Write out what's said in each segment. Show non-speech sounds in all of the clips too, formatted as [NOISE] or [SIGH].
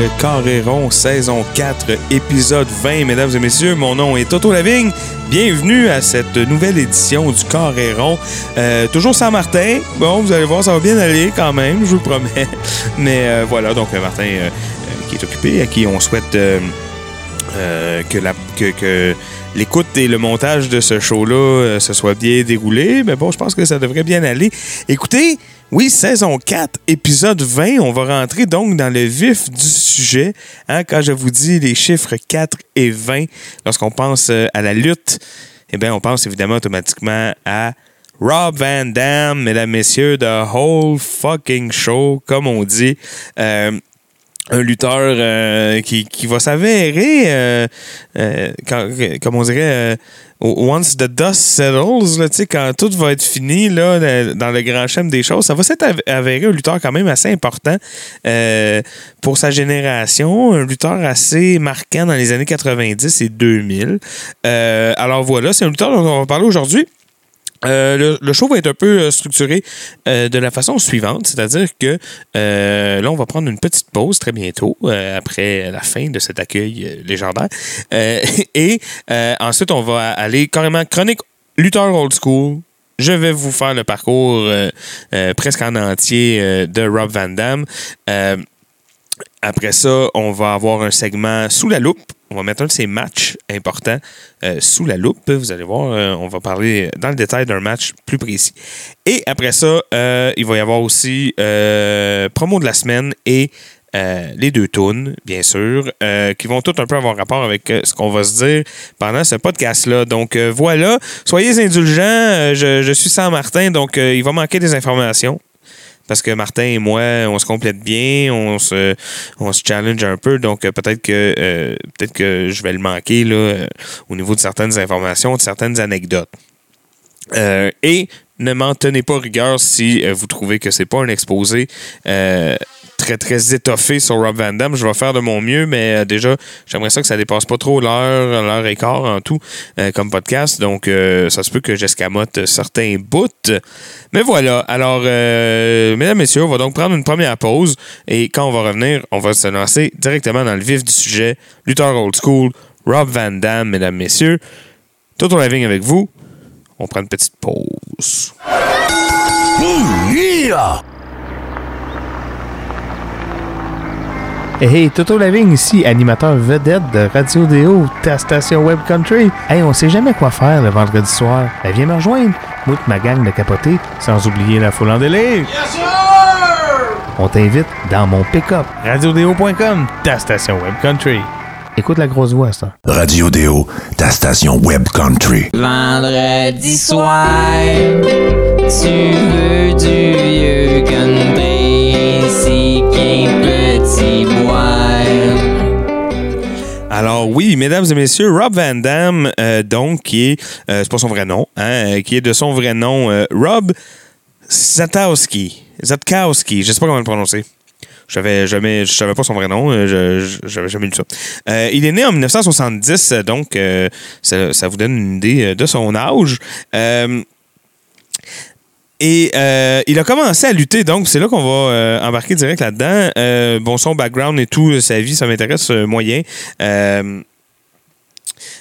Le saison 4, épisode 20. Mesdames et messieurs, mon nom est Toto Lavigne. Bienvenue à cette nouvelle édition du Carréron. Euh, toujours Saint-Martin. Bon, vous allez voir, ça va bien aller quand même, je vous le promets. [LAUGHS] Mais euh, voilà, donc euh, Martin qui est occupé, à qui on souhaite que la... Que, l'écoute et le montage de ce show-là se soit bien déroulé. Mais bon, je pense que ça devrait bien aller. Écoutez, oui, saison 4, épisode 20, on va rentrer donc dans le vif du sujet. Hein, quand je vous dis les chiffres 4 et 20, lorsqu'on pense euh, à la lutte, eh bien, on pense évidemment automatiquement à Rob Van Dam, mesdames, messieurs, the whole fucking show, comme on dit. Euh, un lutteur euh, qui, qui va s'avérer, comme on dirait, once the dust settles, là, quand tout va être fini là, dans le grand schéma des choses, ça va s'être av- avéré un lutteur quand même assez important euh, pour sa génération, un lutteur assez marquant dans les années 90 et 2000. Euh, alors voilà, c'est un lutteur dont on va parler aujourd'hui. Euh, le, show va être un peu euh, structuré euh, de la façon suivante, c'est-à-dire que là, on va prendre une petite pause très bientôt, après la fin de cet accueil légendaire. [LAUGHS] Et ensuite, on va aller carrément chronique lutteur old school. Je vais vous faire le parcours presque en entier de Rob Van Dam. Après ça, on va avoir un segment sous la loupe. On va mettre un de ces matchs importants euh, sous la loupe. Vous allez voir, euh, on va parler dans le détail d'un match plus précis. Et après ça, euh, il va y avoir aussi promo de la semaine et les deux tunes, bien sûr, qui vont tout un peu avoir rapport avec ce qu'on va se dire pendant ce podcast-là. Donc voilà, soyez indulgents. Je, suis sans Martin, donc il va manquer des informations parce que Martin et moi, on se complète bien, on se, on se challenge un peu, donc euh, peut-être que euh, peut-être que je vais le manquer là, euh, au niveau de certaines informations, de certaines anecdotes. Et ne m'en tenez pas rigueur si vous trouvez que c'est pas un exposé très très étoffé sur Rob Van Dam. Je vais faire de mon mieux, mais euh, déjà, j'aimerais ça que ça dépasse pas trop l'heure, l'heure et quart en tout euh, comme podcast. Donc, euh, ça se peut que j'escamote certains bouts. Mais voilà. Alors, euh, mesdames, messieurs, on va donc prendre une première pause. Et quand on va revenir, on va se lancer directement dans le vif du sujet. Luther Old School, Rob Van Dam, mesdames, messieurs. Tout au live avec vous. On prend une petite pause. Hey, hey, Toto Lavigne ici, animateur vedette de Radio Déo, ta station Web Country. Hey, on sait jamais quoi faire le vendredi soir. Ben, viens me rejoindre. Moi et ma gang de capoter, sans oublier la foule en délire. On t'invite dans mon pick-up. RadioDéo.com, ta station Web Country. Écoute la grosse voix, ça. Radio Déo, ta station web country. Vendredi soir, tu veux du vieux country, Alors oui, mesdames et messieurs, Rob Van Dam, euh, donc, qui est, euh, c'est pas son vrai nom, hein, euh, qui est de son vrai nom, Rob Zatowski. Zatkowski, je sais pas comment le prononcer. Je savais jamais, je savais pas son vrai nom, j'avais jamais lu ça. Il est né en 1970, euh, donc ça, vous donne une idée de son âge. Et euh, il a commencé à lutter, donc c'est là qu'on va euh, embarquer direct là-dedans. Euh, bon, son background et tout, sa vie, ça m'intéresse moyen.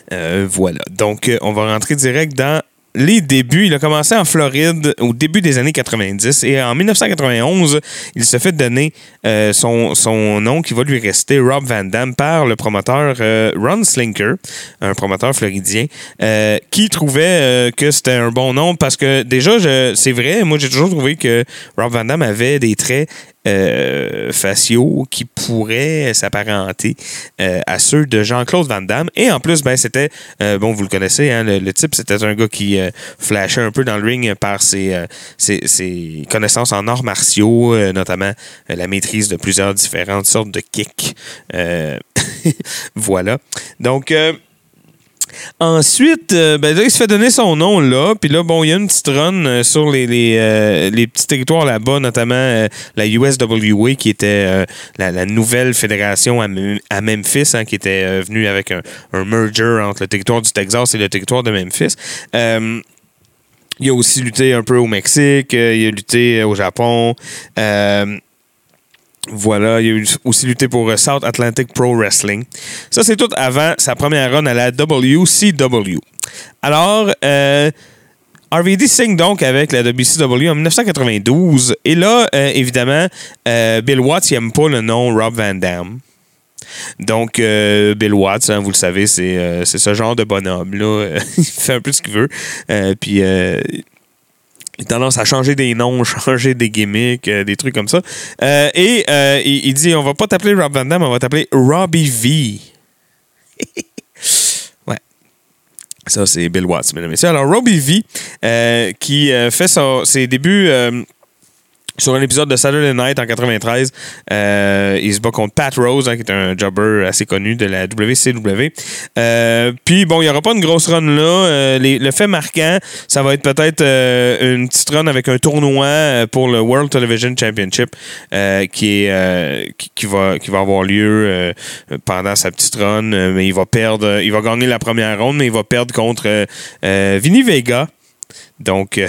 Voilà. Donc, on va rentrer direct dans les débuts. Il a commencé en Floride au début des années 90 et en 1991, il se fait donner euh, son, nom qui va lui rester, Rob Van Dam, par le promoteur euh, Ron Slinker, un promoteur floridien, euh, qui trouvait que c'était un bon nom parce que déjà, c'est vrai, moi j'ai toujours trouvé que Rob Van Dam avait des traits euh, faciaux qui pourraient s'apparenter euh, à ceux de Jean-Claude Van Damme. Et en plus, ben, c'était, euh, bon, vous le connaissez, hein, le, type, c'était un gars qui euh, flashait un peu dans le ring par ses, connaissances en arts martiaux, notamment la maîtrise de plusieurs différentes sortes de kicks. [LAUGHS] Voilà. Donc, Ensuite, euh, ben là, il se fait donner son nom là. Puis là, bon, il y a une petite run euh, sur les, euh, les petits territoires là-bas, notamment la USWA, qui était la, nouvelle fédération à, Mem- à Memphis, hein, qui était venue avec un, un merger entre le territoire du Texas et le territoire de Memphis. Il a aussi lutté un peu au Mexique, il a lutté au Japon. Voilà, il a aussi lutté pour euh, South Atlantic Pro Wrestling. Ça, c'est tout avant sa première run à la WCW. Alors, euh, RVD signe donc avec la WCW en 1992. Et là, euh, évidemment, Bill Watts n'aime pas le nom Rob Van Dam. Donc, Bill Watts, hein, vous le savez, c'est ce genre de bonhomme-là. [LAUGHS] il fait un peu ce qu'il veut. Puis, tendance à changer des noms, [LAUGHS] changer des gimmicks, euh, des trucs comme ça. Euh, et euh, il, il dit on va pas t'appeler Rob Van Dam, on va t'appeler Robbie V. [LAUGHS] ouais. Ça, c'est Bill Watts, mesdames et messieurs. Alors, Robbie V, qui fait ses débuts sur un épisode de Saturday Night en 93. Euh, il se bat contre Pat Rose, hein, qui est un jobber assez connu de la WCW. Euh, puis, bon, il n'y aura pas une grosse run là. Euh, le fait marquant, ça va être peut-être une petite run avec un tournoi pour le World Television Championship qui, va, avoir lieu pendant sa petite run. Mais il va perdre, il va gagner la première ronde, mais il va perdre contre Vinny Vega. Donc, euh,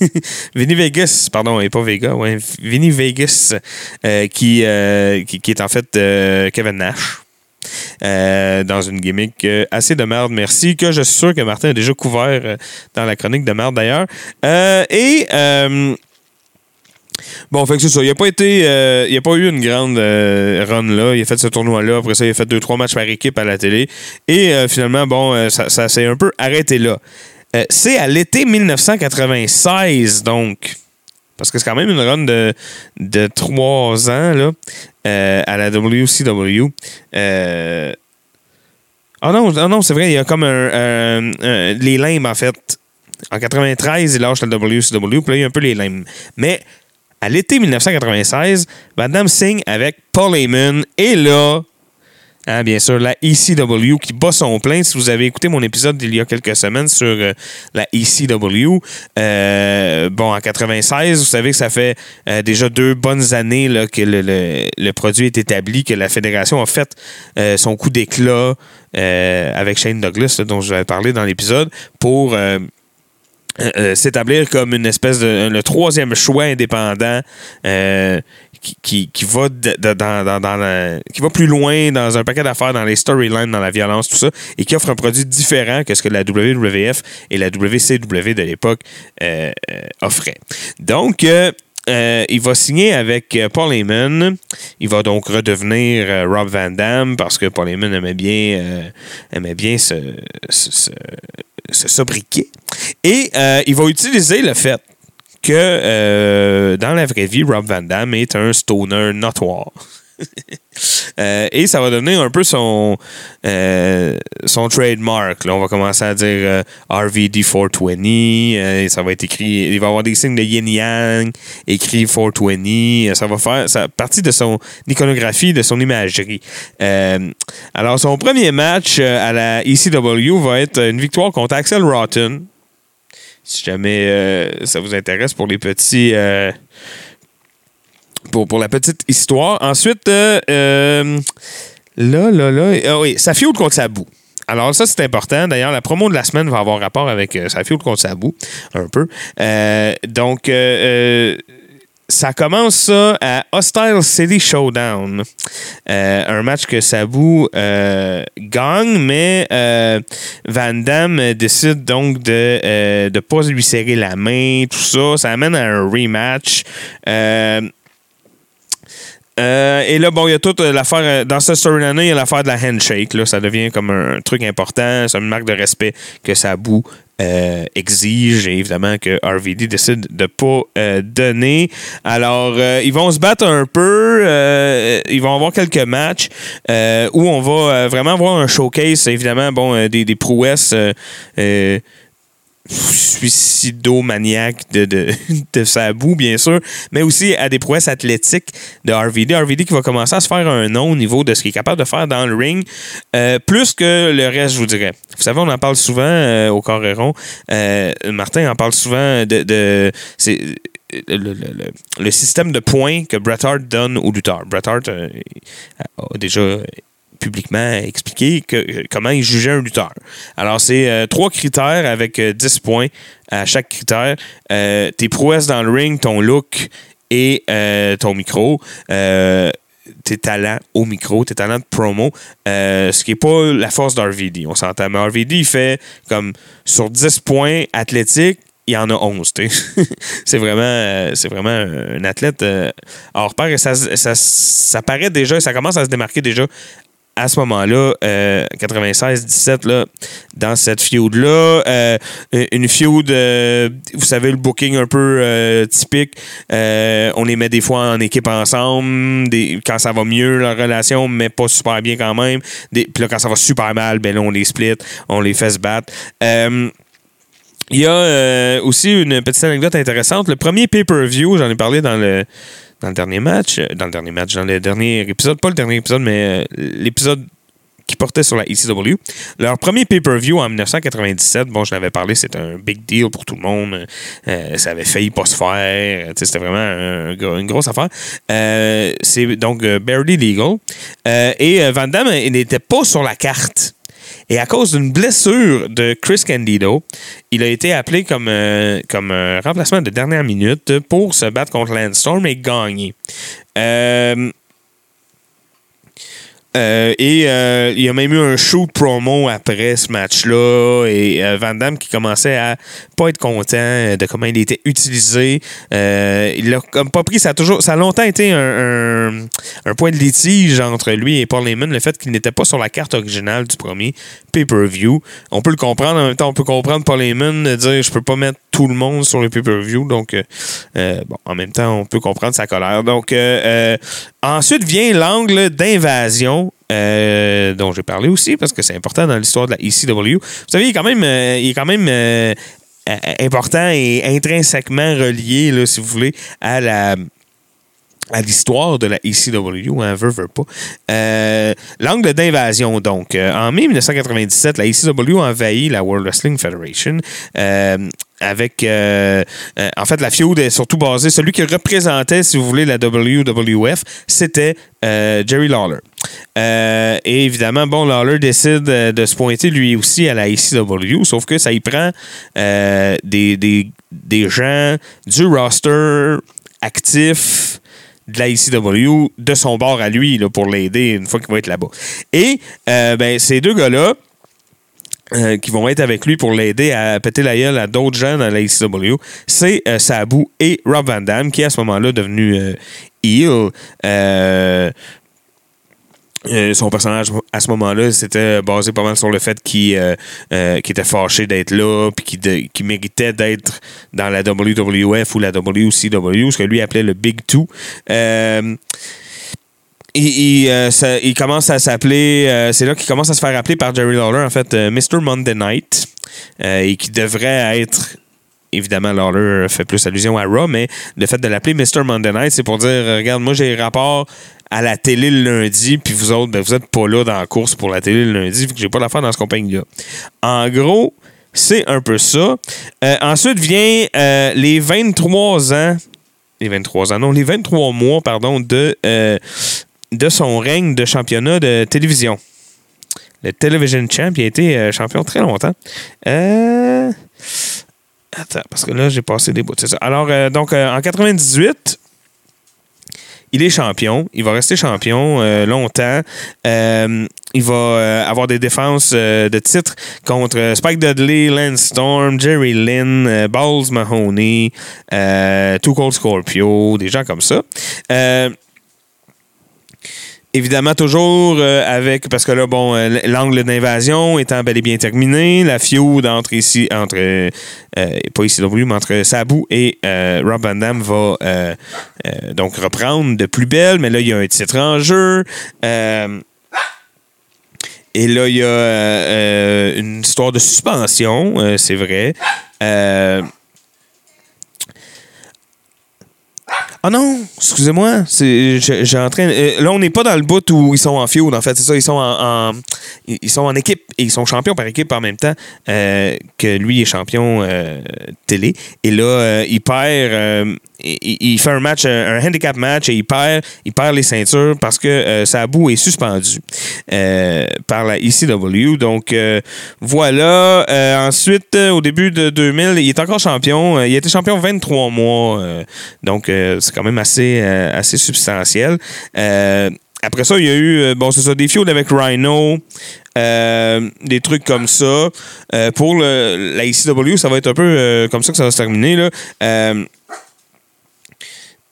[LAUGHS] Vinny Vegas, pardon, et pas Vega, ouais, Vinny Vegas, euh, qui, euh, qui, qui est en fait euh, Kevin Nash. dans une gimmick assez de merde, merci, que je suis sûr que Martin a déjà couvert dans la chronique de merde d'ailleurs. Et Bon, fait que c'est ça. Il n'a pas été. a pas eu une grande run là. Il a fait ce tournoi-là. Après ça, il a fait deux, trois matchs par équipe à la télé. Et finalement, bon, ça s'est un peu arrêté là. Euh, c'est à l'été 1996, donc. Parce que c'est quand même une run de, de trois ans là, euh, à la WCW. Euh, ah non, ah non c'est vrai, il y a comme un- les limbes, en fait. En 93, il lâche la WCW, puis là, il y a un peu les limbes. Mais à l'été 1996, Van Damme signe avec Paul Heyman. Et là, hein, bien sûr, la ECW qui bat son plein. Si vous avez écouté mon épisode d'il y a quelques semaines sur euh, la ECW, euh, bon, en 96, vous savez que ça fait euh, déjà deux bonnes années là, que le, produit est établi, que la fédération a fait son coup d'éclat avec Shane Douglas, là, dont je vais parler dans l'épisode, pour... s'établir comme une espèce de le troisième choix indépendant qui, va dans, qui va plus loin dans un paquet d'affaires dans les storylines dans la violence tout ça et qui offre un produit différent que ce que la WWF et la WCW de l'époque euh, euh, offraient donc euh, il va signer avec Paul Heyman. Il va donc redevenir Rob Van Dam parce que Paul Heyman aimait bien, euh, aimait bien se, se, se- sobriquer. Et il va utiliser le fait que euh, dans la vraie vie, Rob Van Dam est un stoner notoire. [LAUGHS] Euh, et ça va devenir un peu son, euh, son trademark. Là, on va commencer à dire euh, RVD 420. euh, ça va être écrit. Il va avoir des signes de yin yang écrit 420. euh, Ça va faire ça, partie de son iconographie, de son imagerie. Alors, son premier match à la ECW va être une victoire contre Axel Rotten. Si jamais euh, ça vous intéresse pour les petits. euh, pour, la petite histoire. Ensuite, euh, là, là, là. Ah oui, ça feud contre Sabu. Alors ça, c'est important. D'ailleurs, la promo de la semaine va avoir rapport avec sa feud contre Sabu, un peu. Donc, ça commence ça à Hostile City Showdown. Euh, un match que Sabu euh, gagne, mais euh, Van Damme décide donc de ne pas lui serrer la main, tout ça. Ça amène à un rematch. Et là, bon, il y a toute l'affaire. Dans cette storyline il y a l'affaire de la handshake. Ça devient comme un, truc important. C'est une marque de respect que Sabu euh, exige évidemment que RVD décide de pas euh, donner. Alors, euh, ils vont se battre un peu. ils vont avoir quelques matchs où on va vraiment avoir un showcase, évidemment, bon, des prouesses. Suicidomaniaque de, de, [LAUGHS] de Sabu, bien sûr, mais aussi à des prouesses athlétiques de RVD. RVD qui va commencer à se faire un nom au niveau de ce qu'il est capable de faire dans le ring, euh, plus que le reste, je vous dirais. Vous savez, on en parle souvent euh, au Coréron. Euh, Martin en parle souvent de. le, système de points que Bret Hart donne aux lutteurs. Bret Hart a déjà publiquement expliqué comment il jugeait un lutteur. Alors, c'est euh, trois critères avec euh, 10 points à chaque critère. Euh, tes prouesses dans le ring, ton look et euh, ton micro. Euh, tes talents au micro, tes talents de promo, euh, ce qui n'est pas la force d'RVD, on s'entend. Mais RVD, il fait comme sur 10 points athlétiques, il y en a 11. tu sais. [LAUGHS] c'est vraiment, euh, vraiment un athlète euh, hors pair. Et ça, ça, ça paraît déjà, ça commence à se démarquer déjà à ce moment-là, euh, 96-17, là, dans cette feud-là. Euh, une feud, euh, vous savez, le booking un peu euh, typique. Euh, on les met des fois en équipe ensemble. Quand ça va mieux, leur relation, mais pas super bien quand même. Puis là, quand ça va super mal, ben là, on les split, on les fait se battre. Euh, il y a euh, aussi une petite anecdote intéressante. Le premier pay-per-view, j'en ai parlé dans le, dans le dernier match, euh, dans le dernier match, dans le dernier épisode, pas le dernier épisode, mais euh, l'épisode qui portait sur la ECW. Leur premier pay-per-view en 1997, bon, je l'avais parlé, c'était un big deal pour tout le monde. Euh, ça avait failli pas se faire. C'était vraiment une grosse affaire. C'est donc euh, barely legal. Et Van Damme, il n'était pas sur la carte. Et à cause d'une blessure de Chris Candido, il a été appelé comme, euh, comme un remplacement de dernière minute pour se battre contre Landstorm et gagner. Euh, euh, et euh, il y a même eu un shoot promo après ce match-là et euh, Van Damme qui commençait à pas être content de comment il était utilisé. Il l'a comme pas pris. Ça a toujours, ça a longtemps été un, un- un point de litige entre lui et Paul Heyman, le fait qu'il n'était pas sur la carte originale du premier pay-per-view. On peut le comprendre. En même temps, on peut comprendre Paul Heyman de dire je peux pas mettre tout le monde sur le pay-per-view. Donc, bon, en même temps, on peut comprendre sa colère. Donc, ensuite vient l'angle d'invasion. Euh, dont j'ai parlé aussi parce que c'est important dans l'histoire de la ECW. Vous savez, il est quand même, euh, il est quand même euh, important et intrinsèquement relié, là, si vous voulez, à la à l'histoire de la ECW, hein, veut, veut pas. L'angle d'invasion, donc. En mai 1997, la ECW a envahi la World Wrestling Federation avec... euh, euh, en fait, la feud est surtout basée... Celui qui représentait, si vous voulez, la WWF, c'était euh, Jerry Lawler. Et évidemment, bon, Lawler décide de se pointer lui aussi à la ECW, sauf que ça y prend des, des, des gens du roster actifs de la ECW de son bord à lui là, pour l'aider une fois qu'il va être là-bas. Et ben, ces deux gars-là, euh, qui vont être avec lui pour l'aider à péter la gueule à d'autres gens dans la ECW, c'est euh, Sabu et Rob Van Dam, qui à ce moment-là devenu euh, heel. Euh, son personnage à ce moment-là, c'était basé pas mal sur le fait qu'il était fâché d'être là, puis qu'il méritait d'être dans la WWF ou la WCW, ce que lui appelait le Big Two. Euh, il, commence à s'appeler, euh, c'est là qu'il commence à se faire appeler par Jerry Lawler, en fait, euh, Mr. Monday Night, euh, et qui devrait être évidemment, Lawler fait plus allusion à Raw, mais le fait de l'appeler Mr. Monday Night, c'est pour dire regarde, moi j'ai rapport à la télé le lundi, puis vous autres, ben, vous êtes pas là dans la course pour la télé le lundi, vu que j'ai pas d'affaires dans ce compagnie-là. En gros, c'est un peu ça. Ensuite vient les 23 ans, les 23 ans, non, les 23 mois, pardon, de, de son règne de championnat de télévision. Le Television Champ, il a été euh, champion très longtemps. Euh. Attends, parce que là, j'ai passé des bouts. Alors, euh, donc, en 98, il est champion. Il va rester champion longtemps. Il va avoir des défenses de titre contre Spike Dudley, Lance Storm, Jerry Lynn, Balls Mahoney, Too Cold Scorpio, des gens comme ça. Évidemment, toujours euh, avec, parce que là, bon, euh, l'angle d'invasion étant bel et bien terminé, la feud entre ici, entre, euh, euh, pas ici mais entre Sabu et Rob Van Dam va donc reprendre de plus belle, mais là, il y a un titre en jeu. Et là, il y a une histoire de suspension, c'est vrai. Ah non, excusez-moi, j'ai euh, là on n'est pas dans le bout où ils sont en feud en fait, c'est ça, ils sont en, ils sont en équipe et ils sont champions par équipe en même temps euh, que lui est champion euh, télé et là il perd il, fait un match un handicap match et il perd il perd les ceintures parce que euh, Sabu est suspendu euh, par la ECW donc euh, voilà Euh, ensuite euh, au début de 2000 il est encore champion Euh, il été champion 23 mois euh, donc euh, c'est quand même assez euh, substantiel Euh, après ça, il y a eu, euh, bon, c'est ça, des feuds avec Rhino, euh, des trucs comme ça. Euh, pour la ECW, ça va être un peu euh, comme ça que ça va se terminer.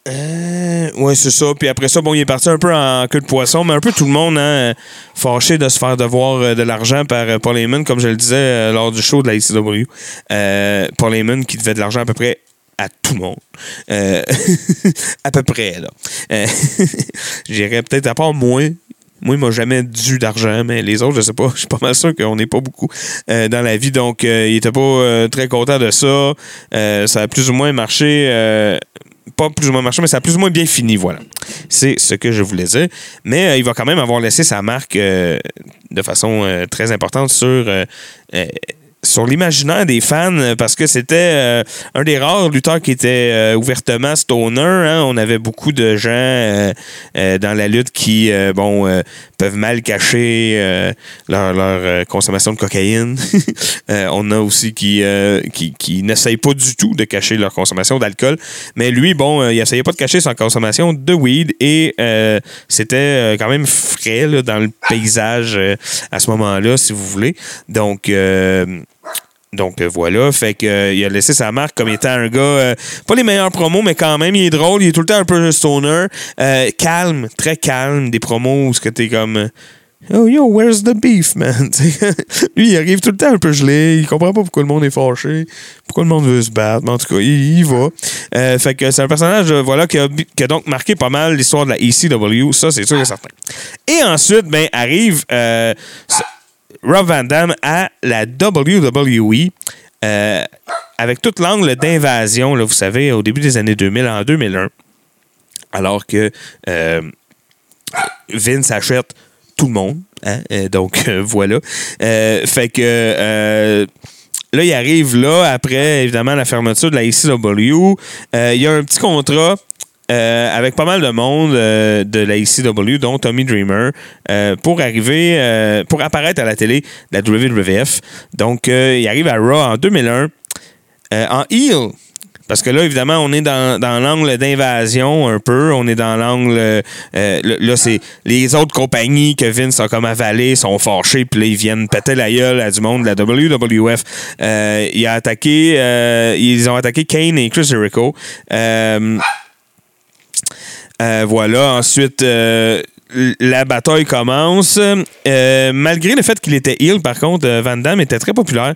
Euh, ouais, c'est ça. Puis après ça, bon, il est parti un peu en queue de poisson, mais un peu tout le monde, hein, fâché de se faire devoir euh, de l'argent par euh, Paul Heyman, comme je le disais euh, lors du show de la ECW. Euh, Paul Heyman qui devait de l'argent à peu près à tout le monde. [LAUGHS] À peu près, là. [LAUGHS] Je dirais peut-être à part moi. Moi, il m'a jamais dû d'argent, mais les autres, je sais pas. Je suis pas mal sûr qu'on n'est pas beaucoup dans la vie. Donc, il était pas très content de ça. Ça a plus ou moins marché. Pas plus ou moins marché, mais ça a plus ou moins bien fini, voilà. C'est ce que je voulais dire. Mais euh, il va quand même avoir laissé sa marque euh, de façon euh, très importante sur sur l'imaginaire des fans euh, parce que c'était euh, un des rares lutteurs qui était euh, ouvertement stoner. hein. On avait beaucoup de gens dans la lutte qui, bon, peuvent mal cacher leur, consommation de cocaïne. [LAUGHS] On a aussi qui, n'essayent pas du tout de cacher leur consommation d'alcool. Mais lui, bon, il essayait pas de cacher sa consommation de weed et c'était quand même frais dans le paysage à ce moment-là, si vous voulez. Donc, donc euh, voilà, fait que euh, il a laissé sa marque comme étant un gars euh, pas les meilleurs promos mais quand même il est drôle, il est tout le temps un peu stoner, euh, calme, très calme, des promos où ce que t'es comme Oh yo, where's the beef, man? [LAUGHS] [LAUGHS] Lui, il arrive tout le temps un peu gelé. Il comprend pas pourquoi le monde est fâché, pourquoi le monde veut se battre. Mais en tout cas, il, il va. Fait que c'est un personnage voilà, qui, a, qui a donc marqué pas mal l'histoire de la ECW. Ça, c'est sûr et certain. Et ensuite, ben, arrive euh, Rob Van Damme à la WWE. euh, avec tout l'angle d'invasion, vous savez, au début des années 2000, en 2001, alors que euh, Vince achète tout le monde. hein, euh, donc, voilà. Fait que. Là, il arrive là, après, évidemment, la fermeture de la. Euh, il y a un petit contrat euh, avec pas mal de monde euh, de la ECW, dont Tommy Dreamer, euh, pour arriver, pour apparaître à la télé de la WWF. Donc, il arrive à Raw en 2001 euh, en heel. Parce que là, évidemment, on est dans, dans l'angle d'invasion un peu. On est dans l'angle. là, c'est les autres compagnies que Vince a comme avalées sont fâchées, puis là, ils viennent péter la gueule à du monde de la WWF. Il a attaqué. ils ont attaqué Kane et Chris Jericho. Euh, voilà. Ensuite, euh, la bataille commence. Euh, malgré le fait qu'il était heel, par contre, Van Damme était très populaire.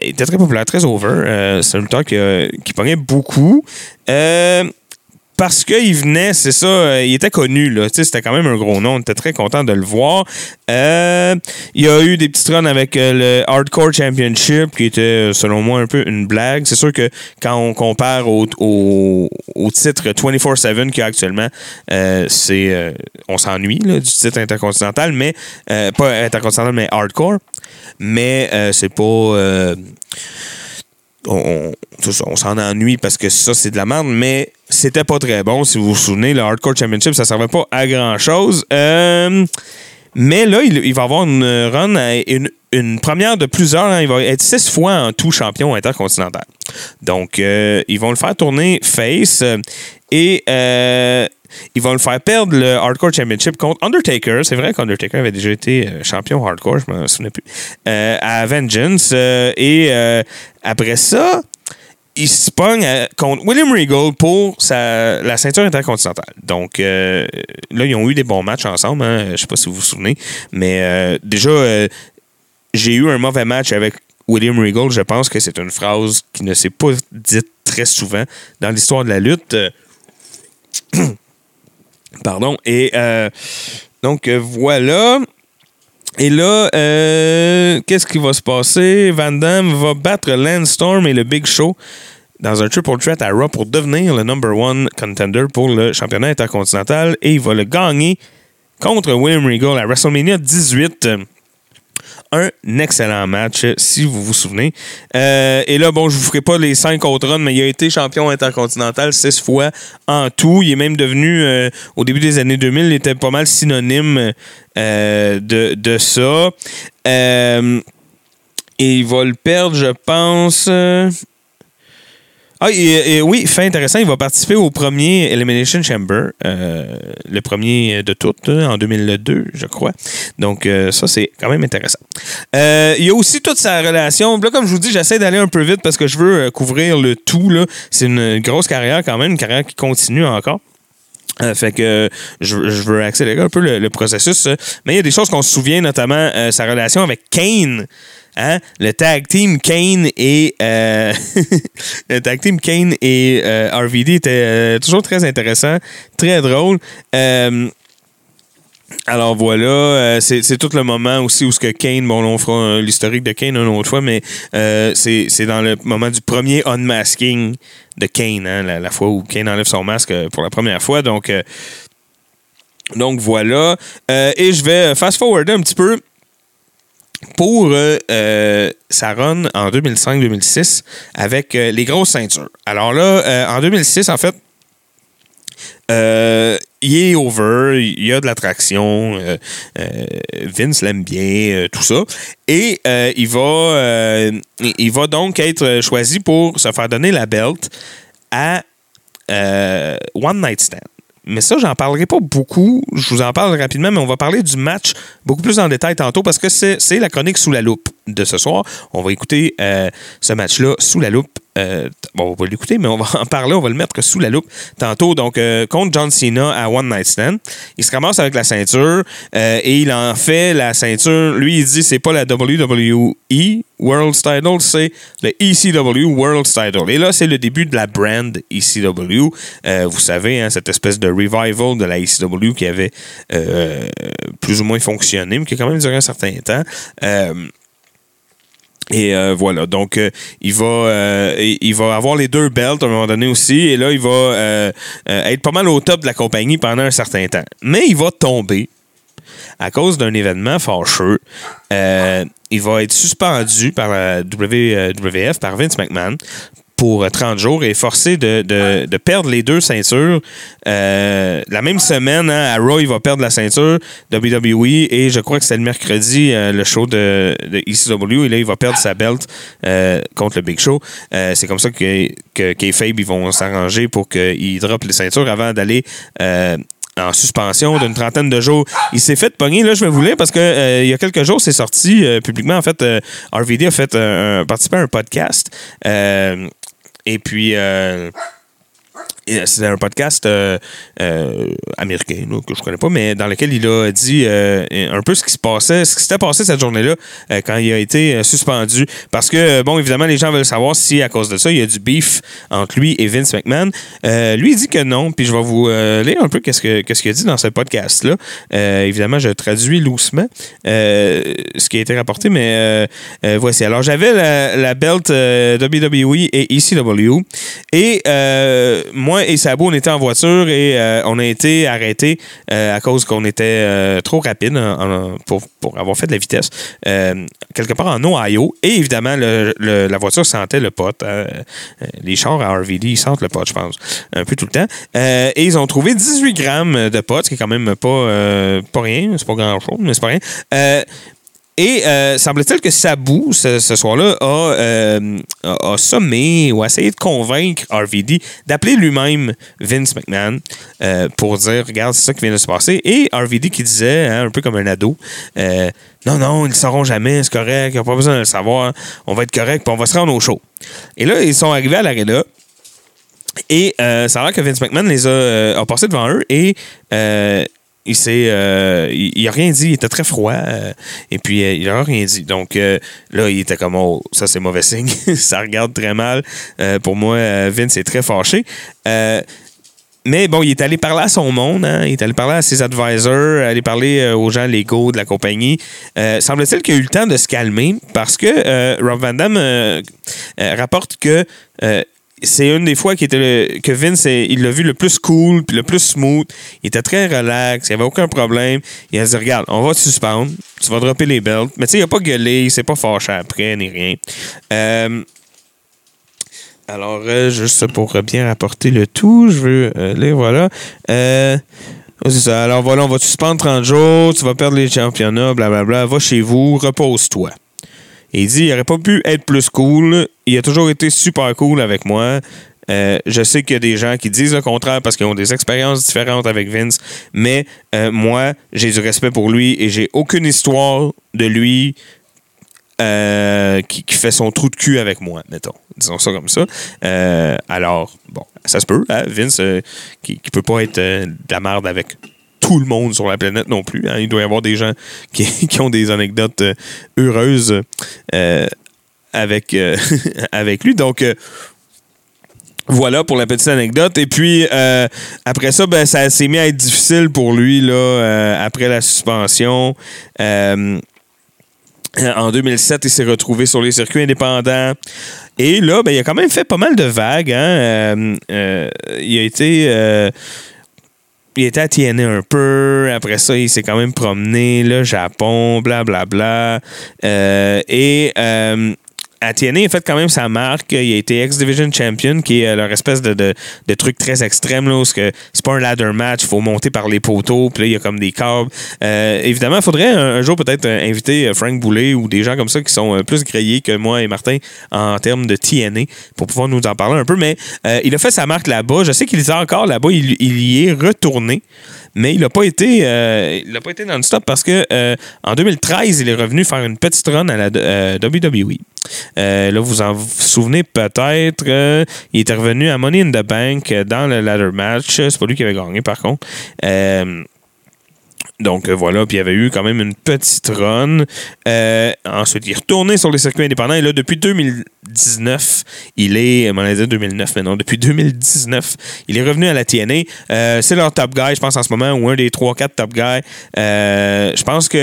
Il était très populaire, très over. C'est un lutteur qui, qui beaucoup. Parce qu'il venait, c'est ça, euh, il était connu, là. C'était quand même un gros nom. On était très content de le voir. Euh, il y a eu des petites runs avec euh, le Hardcore Championship, qui était, selon moi, un peu une blague. C'est sûr que quand on compare au, au, titre 24-7 qu'il y a actuellement, c'est on s'ennuie du titre intercontinental, mais pas intercontinental, mais hardcore. Mais c'est pas. On, on- s'en ennuie parce que ça, c'est de la merde, mais c'était pas très bon. Si vous vous souvenez, le Hardcore Championship, ça servait pas à grand-chose. Euh, mais là, il, va avoir une run, une, première de plusieurs. hein. il va être six fois en tout champion intercontinental. Donc, euh, ils vont le faire tourner face euh, et euh, ils vont le faire perdre le Hardcore Championship contre Undertaker. C'est vrai qu'Undertaker avait déjà été champion hardcore, je me souviens plus, à Vengeance. et après ça, il se pogne euh, contre William Regal pour sa, la ceinture intercontinentale. Donc, euh, là, ils ont eu des bons matchs ensemble. hein. Je sais pas si vous vous souvenez. Mais euh, déjà, euh, j'ai eu un mauvais match avec William Regal. Je pense que c'est une phrase qui ne s'est pas dite très souvent dans l'histoire de la lutte. [CLEARS THROAT] Pardon. Et donc, voilà. Et là, euh, qu'est-ce qui va se passer? Van Damme va battre Landstorm et le Big Show dans un triple threat à Raw pour devenir le number one contender pour le championnat intercontinental et il va le gagner contre William Regal à WrestleMania 18 un excellent match, si vous vous souvenez. Euh, et là, bon, je vous ferai pas les cinq autres runs, mais il a été champion intercontinental six fois en tout. Il est même devenu, euh, au début des années 2000, il était pas mal synonyme euh, de, de ça. Et il va le perdre, je pense. Ah, et, oui, fait intéressant, il va participer au premier Elimination Chamber, euh, le premier de toutes, en 2002, je crois. Donc, euh, ça, c'est quand même intéressant. Euh, il y a aussi toute sa relation. Là, comme je vous dis, j'essaie d'aller un peu vite parce que je veux couvrir le tout. C'est une grosse carrière quand même, une carrière qui continue encore. Fait que je, je veux accélérer un peu le, processus. Mais il y a des choses qu'on se souvient, notamment sa relation avec Kane. Hein? Le tag team Kane et euh, [LAUGHS] le tag team Kane et euh, RVD était euh, toujours très intéressant, très drôle. Alors voilà, c'est tout le moment aussi où ce que Kane, bon, on fera l'historique de Kane une autre fois, mais c'est dans le moment du premier unmasking de Kane, hein, la, fois où Kane enlève son masque pour la première fois. Donc, donc voilà. Et je vais fast-forwarder un petit peu pour euh, euh, sa run en 2005-2006 avec euh, les grosses ceintures. Alors là, euh, en 2006, en fait, euh, il est over, il y a de l'attraction, euh, euh, Vince l'aime bien, euh, tout ça. Et euh, il, va, euh, il va donc être choisi pour se faire donner la belt à euh, One Night Stand. Mais ça, j'en parlerai pas beaucoup. Je vous en parle rapidement, mais on va parler du match beaucoup plus en détail tantôt parce que c'est la chronique sous la loupe de ce soir. On va écouter euh, ce match-là sous la loupe. Euh, bon, on va pas l'écouter, mais on va [LAUGHS] en parler. On va le mettre sous la loupe tantôt. Donc, euh, contre John Cena à One Night Stand. Il se ramasse avec la ceinture euh, et il en fait la ceinture. Lui, il dit c'est pas la WWE World Title, c'est le ECW World Title. Et là, c'est le début de la brand ECW. Euh, vous savez, hein, cette espèce de revival de la ECW qui avait euh, plus ou moins fonctionné, mais qui a quand même duré un certain temps. Et euh, voilà, donc euh, il va euh, il va avoir les deux belts à un moment donné aussi, et là il va être pas mal au top de la compagnie pendant un certain temps. Mais il va tomber à cause d'un événement fâcheux. Il va être suspendu par la WWF, par Vince McMahon, pour euh, 30 jours et forcé de, de- de perdre les deux ceintures. Euh, la même semaine, hein, à Raw, il va perdre la ceinture WWE et je crois que c'est le mercredi, euh, le show de, de ECW, et là, il va perdre sa belt euh, contre le Big Show. Euh, c'est comme ça que, que Kayfabe, ils vont s'arranger pour qu'il droppe les ceintures avant d'aller... euh, en suspension d'une trentaine de jours. Il s'est fait pogner, là, je vais vous lire, parce que euh, il y a quelques jours, c'est sorti euh, publiquement. En fait, euh, RVD a fait participé à un podcast. Et puis, euh, et c'est un podcast euh, euh, américain que je connais pas, mais dans lequel il a dit euh, un peu ce qui se passait, ce qui s'était passé cette journée-là euh, quand il a été euh, suspendu. Parce que, euh, bon, évidemment, les gens veulent savoir si à cause de ça, il y a du beef entre lui et Vince McMahon. Euh, lui, il dit que non, puis je vais vous euh, lire un peu qu'est-ce que- qu'est-ce qu'il a dit dans ce podcast-là. Euh, évidemment, je traduis doucement euh, ce qui a été rapporté, mais euh, euh, voici. Alors, j'avais la, la belt euh, WWE et ECW, et euh, et Sabo, on était en voiture et euh, on a été arrêtés euh, à cause qu'on était euh, trop rapide en- pour, pour avoir fait de la vitesse quelque part en Ohio. Et évidemment, la voiture sentait le pot. hein. Les chars à RVD, ils sentent le pot, je pense, un peu tout le temps. Et ils ont trouvé 18 grammes de pot, ce qui est quand même pas, pas rien. C'est pas grand-chose, mais c'est pas rien. Et euh, semble-t-il que Sabu, ce, soir-là, a, euh, a, a sommé ou a essayé de convaincre RVD d'appeler lui-même Vince McMahon euh, pour dire Regarde, c'est ça qui vient de se passer. Et RVD qui disait, hein, un peu comme un ado, euh, Non, non, ils ne sauront jamais, c'est correct, ils n'ont pas besoin de le savoir, on va être correct, puis on va se rendre au show. Et là, ils sont arrivés à l'arena. Et ça a l'air que Vince McMahon les a, euh, a passé devant eux et euh, il s'est euh, il, a rien dit, il était très froid euh, et puis euh, il a rien dit. Donc là, il était comme oh, ça c'est mauvais signe, [LAUGHS] ça regarde très mal. Pour moi, Vince est très fâché. Mais bon, il est allé parler à son monde, hein. il est allé parler à ses advisors, aller parler aux gens légaux de la compagnie. Euh, Semble-t-il qu'il a eu le temps de se calmer parce que Rob Van Damme rapporte que c'est une des fois qui était que Vince il l'a vu le plus cool puis le plus smooth. Il était très relax, il n'y avait aucun problème. Il a dit regarde, on va te suspendre, tu vas dropper les belts. Mais tu sais, il n'a pas gueulé, il s'est pas fâché après ni rien. Euh, alors, euh, juste pour bien rapporter le tout, je veux voilà. Euh, ouais, c'est ça. Alors voilà, on va te suspendre 30 jours, tu vas perdre les championnats, blablabla. Va chez vous, repose-toi. Et il dit, il aurait pas pu être plus cool. Il a toujours été super cool avec moi. Euh, je sais qu'il y a des gens qui disent le contraire parce qu'ils ont des expériences différentes avec Vince, mais euh, moi, j'ai du respect pour lui et j'ai aucune histoire de lui euh, qui, fait son trou de cul avec moi, mettons. Disons ça comme ça. Alors, bon, ça se peut, hein, Vince, qui, qui peut pas être de la merde avec tout le monde sur la planète non plus. hein. Il doit y avoir des gens qui, [LAUGHS] ont des anecdotes euh, heureuses euh, avec, euh, [LAUGHS] avec lui. Donc, voilà pour la petite anecdote. Et puis, après ça, ben, ça s'est mis à être difficile pour lui, là, après la suspension. En 2007, il s'est retrouvé sur les circuits indépendants. Et là, ben, il a quand même fait pas mal de vagues. hein. Il a été. Il était à TNA un peu. Après ça, il s'est quand même promené, le Japon, blablabla. Euh, et euh, TNA, a fait quand même sa marque. Il a été X-Division Champion, qui est euh, leur espèce de, truc très extrême, là, où c'est pas un ladder match, il faut monter par les poteaux, puis là, il y a comme des câbles. Euh, évidemment, il faudrait un, jour peut-être euh, inviter Frank Boulet ou des gens comme ça qui sont plus grillés que moi et Martin en termes de TNA pour pouvoir nous en parler un peu. Mais il a fait sa marque là-bas. Je sais qu'il est encore là-bas. Il y est retourné. Mais il n'a pas été, euh, il pas été non-stop parce que euh, en 2013, il est revenu faire une petite run à la euh, WWE. Là, vous en vous souvenez peut-être. il était revenu à Money in the Bank dans le ladder match. C'est pas lui qui avait gagné, par contre. Euh, donc euh, voilà, puis il y avait eu quand même une petite run. Euh, ensuite, il est retourné sur les circuits indépendants et là, depuis 2019, il est, on allait dire 2009, mais non, depuis 2019, il est revenu à la TNA. Euh, c'est leur top guy, je pense, en ce moment, ou un des 3-4 top guys. Euh, je pense qu'il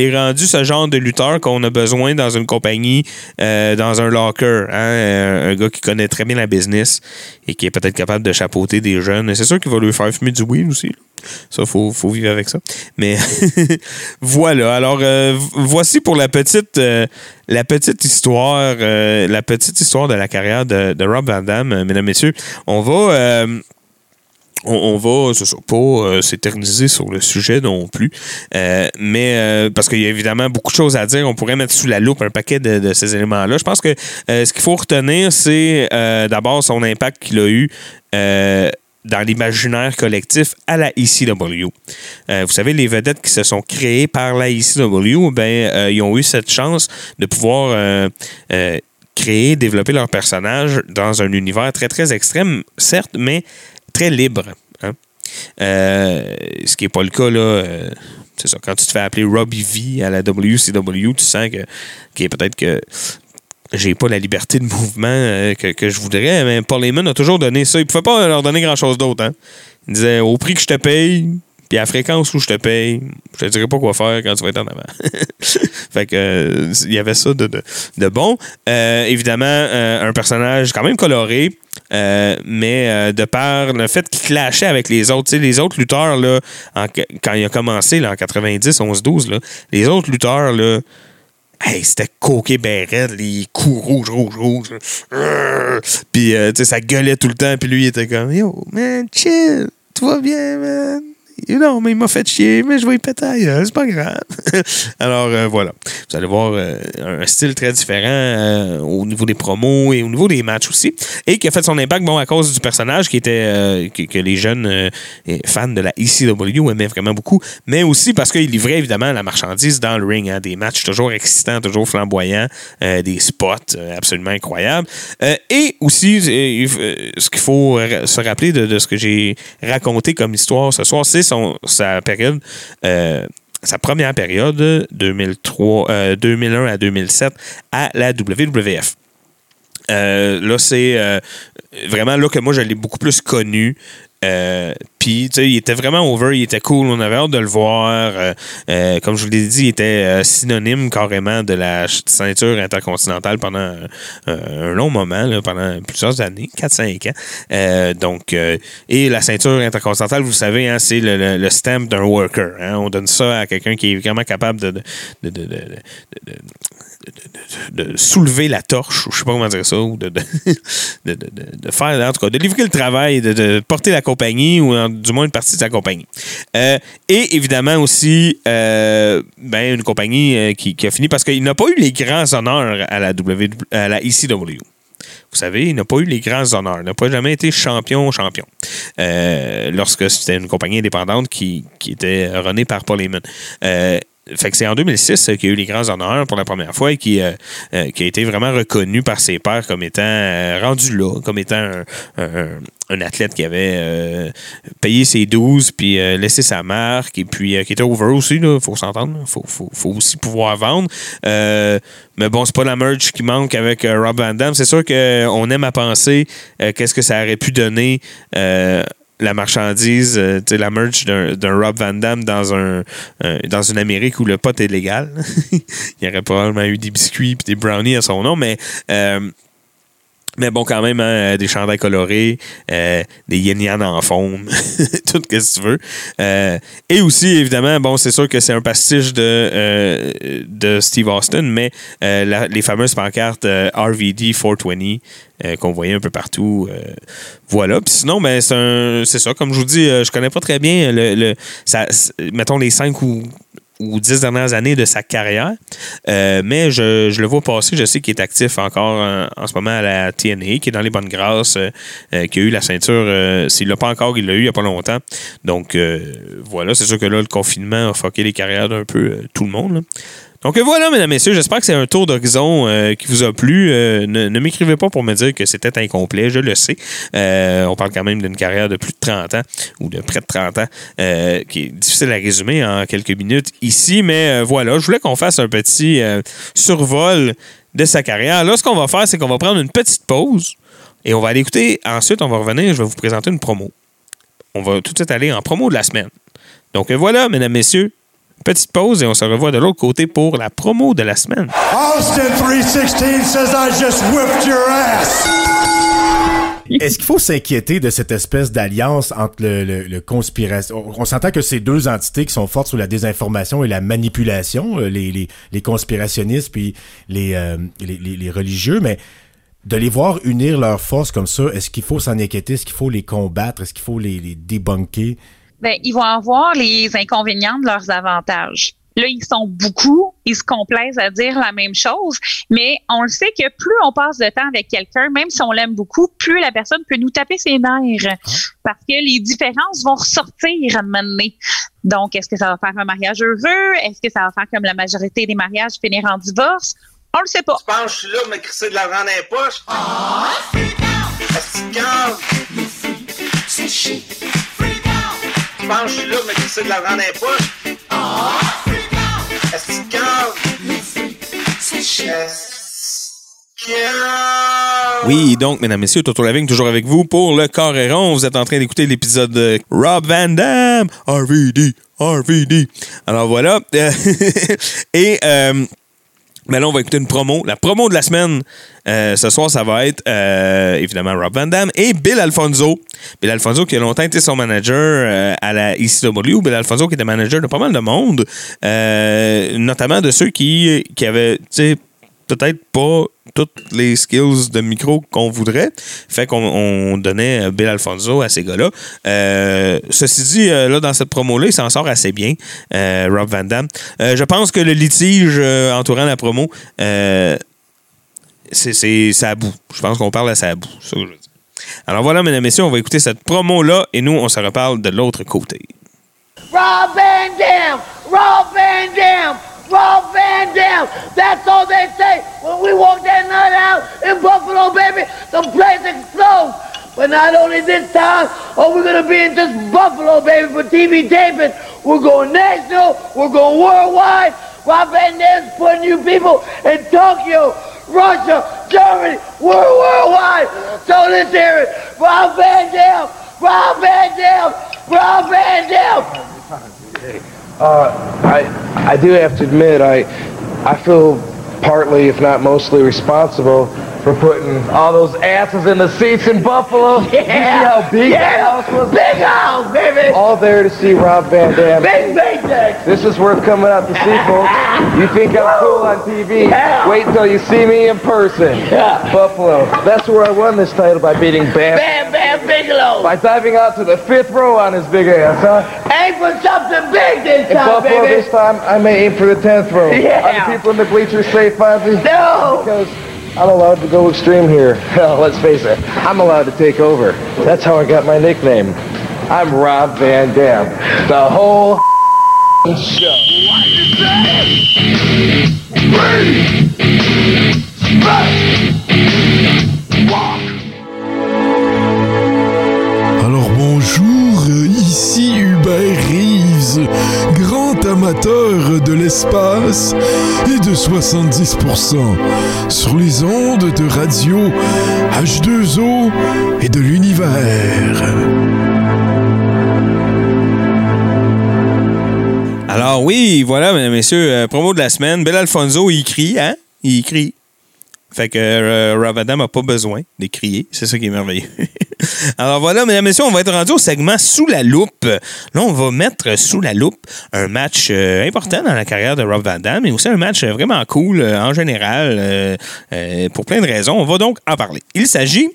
est rendu ce genre de lutteur qu'on a besoin dans une compagnie, euh, dans un locker. hein, euh, un gars qui connaît très bien la business et qui est peut-être capable de chapeauter des jeunes. Et C'est sûr qu'il va lui faire fumer du weed aussi. Ça, faut, faut vivre avec ça. Mais [LAUGHS] voilà. Alors, euh, voici pour la petite, euh, la petite histoire, euh, la petite histoire de la carrière de, de Rob Van Damme, mesdames, messieurs. On va. on, va, pas s'éterniser sur le sujet non plus, mais parce qu'il y a évidemment beaucoup de choses à dire, on pourrait mettre sous la loupe un paquet de, ces éléments-là. Je pense que ce qu'il faut retenir, c'est d'abord son impact qu'il a eu dans l'imaginaire collectif à la ECW. Euh, vous savez, les vedettes qui se sont créées par la ECW, ben, euh, ils ont eu cette chance de pouvoir euh, créer, développer leur personnage dans un univers très, très extrême, certes, mais très libre. hein. Ce qui n'est pas le cas, là. c'est ça. Quand tu te fais appeler Robbie V à la WCW, tu sens que, que peut-être que j'ai pas la liberté de mouvement euh, que, que je voudrais, mais Paul Heyman a toujours donné ça. Il pouvait pas leur donner grand-chose d'autre. Hein? Il disait au prix que je te paye, puis à la fréquence où je te paye, je te dirai pas quoi faire quand tu vas être en avant. [LAUGHS] fait que euh, il y avait ça de, de, de bon. Euh, évidemment, un personnage quand même coloré. mais de par le fait qu'il clashait avec les autres, les autres lutteurs, là, quand il a commencé là, en 90, 11, 12, là, les autres lutteurs, là, Hey, c'était coqué ben raide, les coups rouges, rouges, rouges. Puis, euh, tu sais, ça gueulait tout le temps. Puis lui, il était comme, Yo, man, chill, tout va bien, man. Non, mais il m'a fait chier, mais je vais y péter c'est pas grave. [LAUGHS] Alors, euh, voilà. Vous allez voir euh, un style très différent euh, au niveau des promos et au niveau des matchs aussi. Et qui a fait son impact, bon, à cause du personnage qui était, que, les jeunes fans de la ECW aimaient vraiment beaucoup, mais aussi parce qu'il livrait évidemment la marchandise dans le ring. hein, des matchs toujours excitants, toujours flamboyants, des spots absolument incroyables. Et aussi, ce qu'il faut se rappeler de ce que j'ai raconté comme histoire ce soir, c'est sa période. euh, sa première période, 2003, euh, 2001 à 2007, à la WWF. Euh, là, c'est vraiment là que moi, je l'ai beaucoup plus connu. Euh, Puis, tu sais, il était vraiment over, il était cool, on avait hâte de le voir. Euh, euh, comme je vous l'ai dit, il était euh, synonyme carrément de la ceinture intercontinentale pendant un long moment, pendant plusieurs années, 4-5 ans. Donc, et la ceinture intercontinentale, vous savez, hein, c'est le, le- le stamp d'un worker. hein. On donne ça à quelqu'un qui est vraiment capable de, de, de, de- de- soulever la torche, ou je sais pas comment dire ça, ou de, de, [LAUGHS] faire, en tout cas, de livrer le travail, de, porter la compagnie, ou du moins une partie de sa compagnie. Euh, et évidemment aussi, euh, ben, une compagnie euh, qui, a fini parce qu'il n'a pas eu les grands honneurs à la, w, à la ECW. Vous savez, il n'a pas eu les grands honneurs. Il n'a pas jamais été champion, champion. Lorsque c'était une compagnie indépendante qui, qui était runnée par Paul Heyman. Fait que c'est en 2006 euh, qu'il a eu les grands honneurs pour la première fois et qui, euh, euh, a été vraiment reconnu par ses pairs comme étant rendu là, comme étant un, athlète qui avait payé ses 12 puis laissé sa marque et puis qui était over aussi, il faut s'entendre. Il faut, faut, aussi pouvoir vendre. Mais bon, c'est pas la merch qui manque avec Rob Van Dam. C'est sûr qu'on aime à penser qu'est-ce que ça aurait pu donner. La marchandise, euh, la merch d'un Rob Van Dam dans un euh, dans une Amérique où le pot est légal. [LAUGHS] Il y aurait probablement eu des biscuits et des brownies à son nom, mais euh, mais bon, quand même, hein, des chandails colorés, euh, des yin yang en forme, [LAUGHS] tout ce que tu veux. Euh, et aussi, évidemment, bon, c'est sûr que c'est un pastiche de, euh, de Steve Austin, mais les fameuses pancartes RVD 420 euh, qu'on voyait un peu partout. voilà. Puis sinon, ben, c'est ça. Comme je vous dis, je connais pas très bien le, le- ça, mettons les cinq ou ou dix dernières années de sa carrière. Euh, mais je, je le vois passer. Je sais qu'il est actif encore en, en ce moment à la TNA, qui est dans les bonnes grâces, euh, euh, qui a eu la ceinture. euh, S'il l'a pas encore, il l'a eu il n'y a pas longtemps. Donc euh, voilà, c'est sûr que là, le confinement a fucké les carrières d'un peu euh, tout le monde. là. Donc euh, voilà, mesdames, messieurs, j'espère que c'est un tour d'horizon euh, qui vous a plu. Euh, ne m'écrivez pas pour me dire que c'était incomplet, je le sais. On parle quand même d'une carrière de plus de 30 ans ou de près de 30 ans qui est difficile à résumer en quelques minutes ici, mais voilà, je voulais qu'on fasse un petit survol de sa carrière. Là, ce qu'on va faire, c'est qu'on va prendre une petite pause et on va aller écouter. Ensuite, on va revenir, je vais vous présenter une promo. On va tout de suite aller en promo de la semaine. Donc voilà, mesdames, messieurs, petite pause et on se revoit de l'autre côté pour la promo de la semaine. Austin 316 says I just whipped your ass. Est-ce qu'il faut s'inquiéter de cette espèce d'alliance entre le, le, le conspiration? On, on s'entend que c'est deux entités qui sont fortes sur la désinformation et la manipulation, euh, les, les, les conspirationnistes puis les, euh, les, les, les religieux, mais de les voir unir leurs forces comme ça, est-ce qu'il faut s'en inquiéter? Est-ce qu'il faut les combattre? Est-ce qu'il faut les, les débunker? Ben, ils vont avoir les inconvénients de leurs avantages. Là, ils sont beaucoup, ils se complaisent à dire la même chose, mais on le sait que plus on passe de temps avec quelqu'un, même si on l'aime beaucoup, plus la personne peut nous taper ses nerfs. Parce que les différences vont ressortir à un moment donné. Donc, est-ce que ça va faire un mariage heureux? Est-ce que ça va faire comme la majorité des mariages finir en divorce? On le sait pas. Je pense que je suis là me crisser de l'argent dans les poches? Est-ce que Je pense que je suis là me de l'argent dans les poches. Est-ce que Oui, donc, mesdames, messieurs, Toto Laving toujours avec vous pour le corps et rond. Vous êtes en train d'écouter l'épisode de Rob Van Dam, RVD, RVD. Alors voilà. [LAUGHS] Et euh, ben là, on va écouter une promo. La promo de la semaine, euh, ce soir, ça va être euh, évidemment Rob Van Dam et Bill Alfonso. Bill Alfonso qui a longtemps été son manager euh, à la ECW. Bill Alfonso qui était manager de pas mal de monde, notamment de ceux qui, qui avaient, tu sais, peut-être pas toutes les skills de micro qu'on voudrait. Fait qu'on on donnait Bill Alfonso à ces gars-là. Euh, ceci dit, euh, là, dans cette promo-là, il s'en sort assez bien, euh, Rob Van Dam. Euh, je pense que le litige entourant la promo, c'est à bout. Je pense qu'on parle à ça bout. Ça. Alors voilà, mesdames et messieurs, on va écouter cette promo-là et nous, on se reparle de l'autre côté. Rob Van Dam! Rob Van Dam! Rob Van Dam! That's all they say when we walk that night out in Buffalo, baby. The place explodes. But not only this time are we're gonna be in just Buffalo, baby, for TV taping. We're going national. We're going worldwide. Rob Van Dam's putting you people in Tokyo, Russia, Germany. We're worldwide. So let's hear it. Rob Van Dam, Rob Van Dam! Rob Van Dam! Uh, I I do have to admit I I feel partly, if not mostly, responsible for putting all those asses in the seats in Buffalo. [LAUGHS] You see how big that house was? Big house, baby! All there to see Rob Van Dam. Big big paycheck! This is worth coming out to see, [LAUGHS] folks. You think I'm cool on TV? Yeah. Wait until you see me in person. Yeah. Buffalo. That's where I won this title by beating Bam. Bam Bam Bigelow! By diving out to the fifth row on his big ass, huh? Aim for something big this In time, Buffalo baby! this time, I may aim for the tenth row. Yeah. Are the people in the bleachers safe, Fonzie? No! Because I'm allowed to go extreme here. [LAUGHS] Hell, let's face it, I'm allowed to take over. That's how I got my nickname. I'm Rob Van Dam. The whole [LAUGHS] show. What you say? Alors ici Hubert Reeves, grand amateur de l'espace et de 70% sur les ondes de radio H2O et de l'univers. Alors oui, voilà, messieurs, euh, promo de la semaine. Bel Alfonso, il crie, hein? Il crie. Fait que euh, Rob Adam n'a pas besoin de crier. C'est ça qui est merveilleux. [LAUGHS] Alors voilà, mesdames et messieurs, on va être rendu au segment Sous la loupe. Là, on va mettre sous la loupe un match euh, important dans la carrière de Rob Van Dam, mais aussi un match euh, vraiment cool euh, en général, pour plein de raisons. On va donc en parler. Il s'agit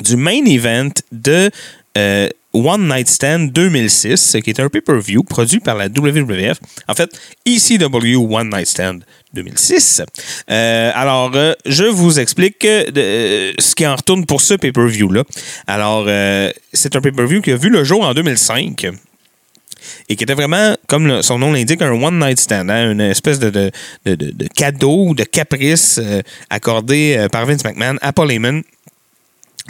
du main event de euh, One Night Stand 2006, qui est un pay-per-view produit par la WWF. En fait, ECW One Night Stand 2006. Euh, alors, euh, je vous explique ce qui en retourne pour ce pay-per-view-là. Alors, c'est un pay-per-view qui a vu le jour en 2005 et qui était vraiment, comme son nom l'indique, un one night stand, hein, une espèce de, de, de- de- de cadeau de caprice accordé par Vince McMahon à Paul Heyman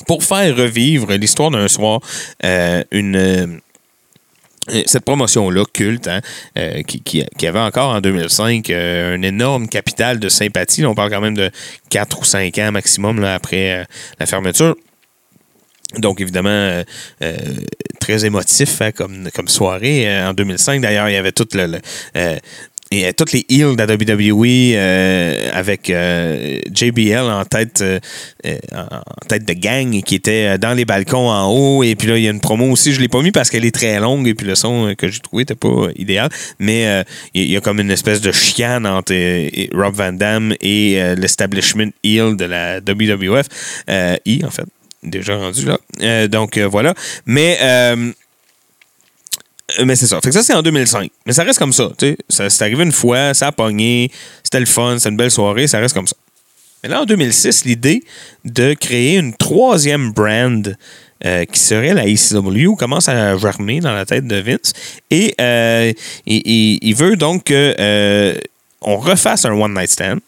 pour faire revivre l'histoire d'un soir, euh, une euh, cette promotion-là, culte, hein, euh, qui, qui- avait encore en 2005 euh, un énorme capital de sympathie. On parle quand même de 4 ou 5 ans maximum là, après la fermeture. Donc, évidemment, très émotif hein, comme, comme soirée. En 2005, d'ailleurs, il y avait tout le... le, euh, y avait toutes les heels de la WWE euh, avec euh, JBL en tête, euh, euh, en tête de gang qui était euh, dans les balcons en haut. Et puis là, il y a une promo aussi. Je ne l'ai pas mis parce qu'elle est très longue et puis le son euh, que j'ai trouvé n'était pas euh, idéal. Mais euh, il y, a- comme une espèce de chicane entre euh, et Rob Van Dam et euh, l'establishment heel de la WWF. Euh, I, en fait déjà rendu là. Euh, donc euh, voilà. Mais euh, euh, mais c'est ça. Fait ça, c'est en 2005. Mais ça reste comme ça. c'est arrivé une fois, ça a pogné, c'était le fun, c'était une belle soirée, ça reste comme ça. Mais là, en 2006, l'idée de créer une troisième brand euh, qui serait la ECW commence à germer dans la tête de Vince. Et euh, il, veut donc que euh, on refasse un One Night Stand.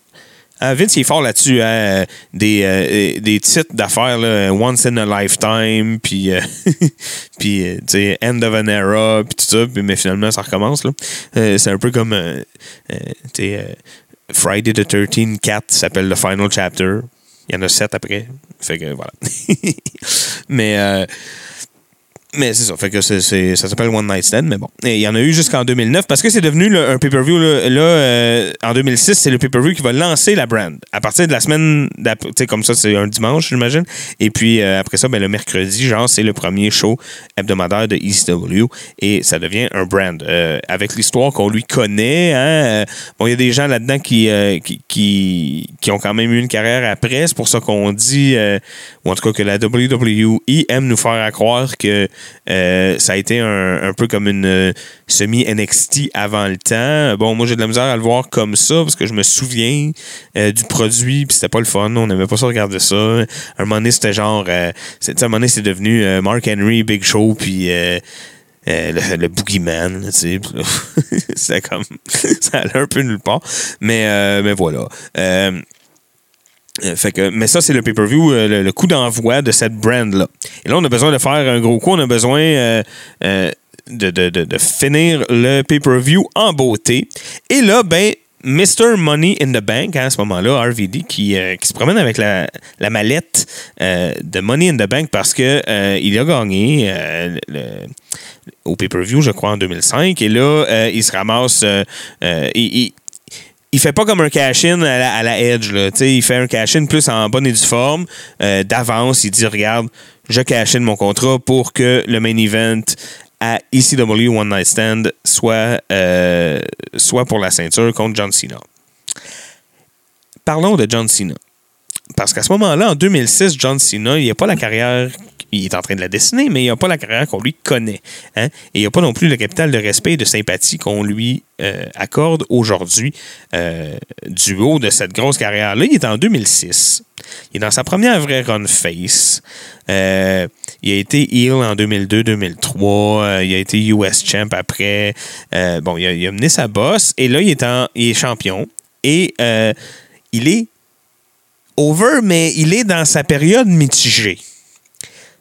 Euh, Vince, il est fort là-dessus. hein, des, euh, des titres d'affaires, Once in a Lifetime, puis, euh, [LAUGHS] euh, End of an Era, puis tout ça. Puis, mais finalement, ça recommence. là. Euh, c'est un peu comme, euh, euh, euh, Friday the 13 4 s'appelle le Final Chapter. Il y en a sept après. Fait que voilà. [LAUGHS] mais euh, mais c'est ça. Fait que c'est- c'est- ça s'appelle One Night Stand, mais bon. Et il y en a eu jusqu'en 2009 parce que c'est devenu un pay-per-view. Là, euh, en 2006, c'est le pay-per-view qui va lancer la brand. À partir de la semaine, tu sais, comme ça, c'est un dimanche, j'imagine. Et puis euh, après ça, ben, le mercredi, genre, c'est le premier show hebdomadaire de ECW et ça devient un brand. Euh, avec l'histoire qu'on lui connaît, hein, euh, bon, il y a des gens là-dedans qui, euh, qui, qui, qui ont quand même eu une carrière après. C'est pour ça qu'on dit, euh, ou en tout cas que la WWE aime nous faire à croire que euh, ça a été un, un peu comme une euh, semi-NXT avant le temps. Bon, moi, j'ai de la misère à le voir comme ça parce que je me souviens euh, du produit, puis c'était pas le fun. On n'aimait pas ça regarder ça. Un moment donné, c'était genre... à un moment donné, c'est devenu Mark Henry, Big Show, puis... le, le boogeyman, tu sais. [LAUGHS] Comme. [LAUGHS] ça allait un peu nulle part. Mais, mais voilà. Fait que, mais ça, c'est le pay-per-view, euh, le, coup d'envoi de cette brand-là. Et là, on a besoin de faire un gros coup. On a besoin euh, euh, de, de- de- de finir le pay-per-view en beauté. Et là, ben, Mr. Money in the Bank, hein, à ce moment-là, RVD, qui, euh, qui se promène avec la, la mallette euh, de Money in the Bank parce que euh, il a gagné euh, au pay-per-view, je crois, en 2005. Et là, euh, il se ramasse. euh, euh, il- fait pas comme un cash-in à la, à Edge. Il fait un cash-in plus en bonne et due forme. Euh, D'avance, il dit Regarde, je cash-in mon contrat pour que le main event à ECW One Night Stand soit, euh, soit pour la ceinture contre John Cena. Parlons de John Cena. Parce qu'à ce moment-là, en 2006, John Cena, il n'a pas la carrière. Il est en train de la dessiner, mais il n'a pas la carrière qu'on lui connaît. hein. Et il n'a pas non plus le capital de respect et de sympathie qu'on lui euh, accorde aujourd'hui euh, du haut de cette grosse carrière-là. Il est en 2006. Il est dans sa première vraie run face. Euh, il a été heel en 2002-2003. Euh, il a été US champ après. Bon, il a, mené sa bosse. Et là, il est, en, il est champion. Et il est over, mais il est dans sa période mitigée.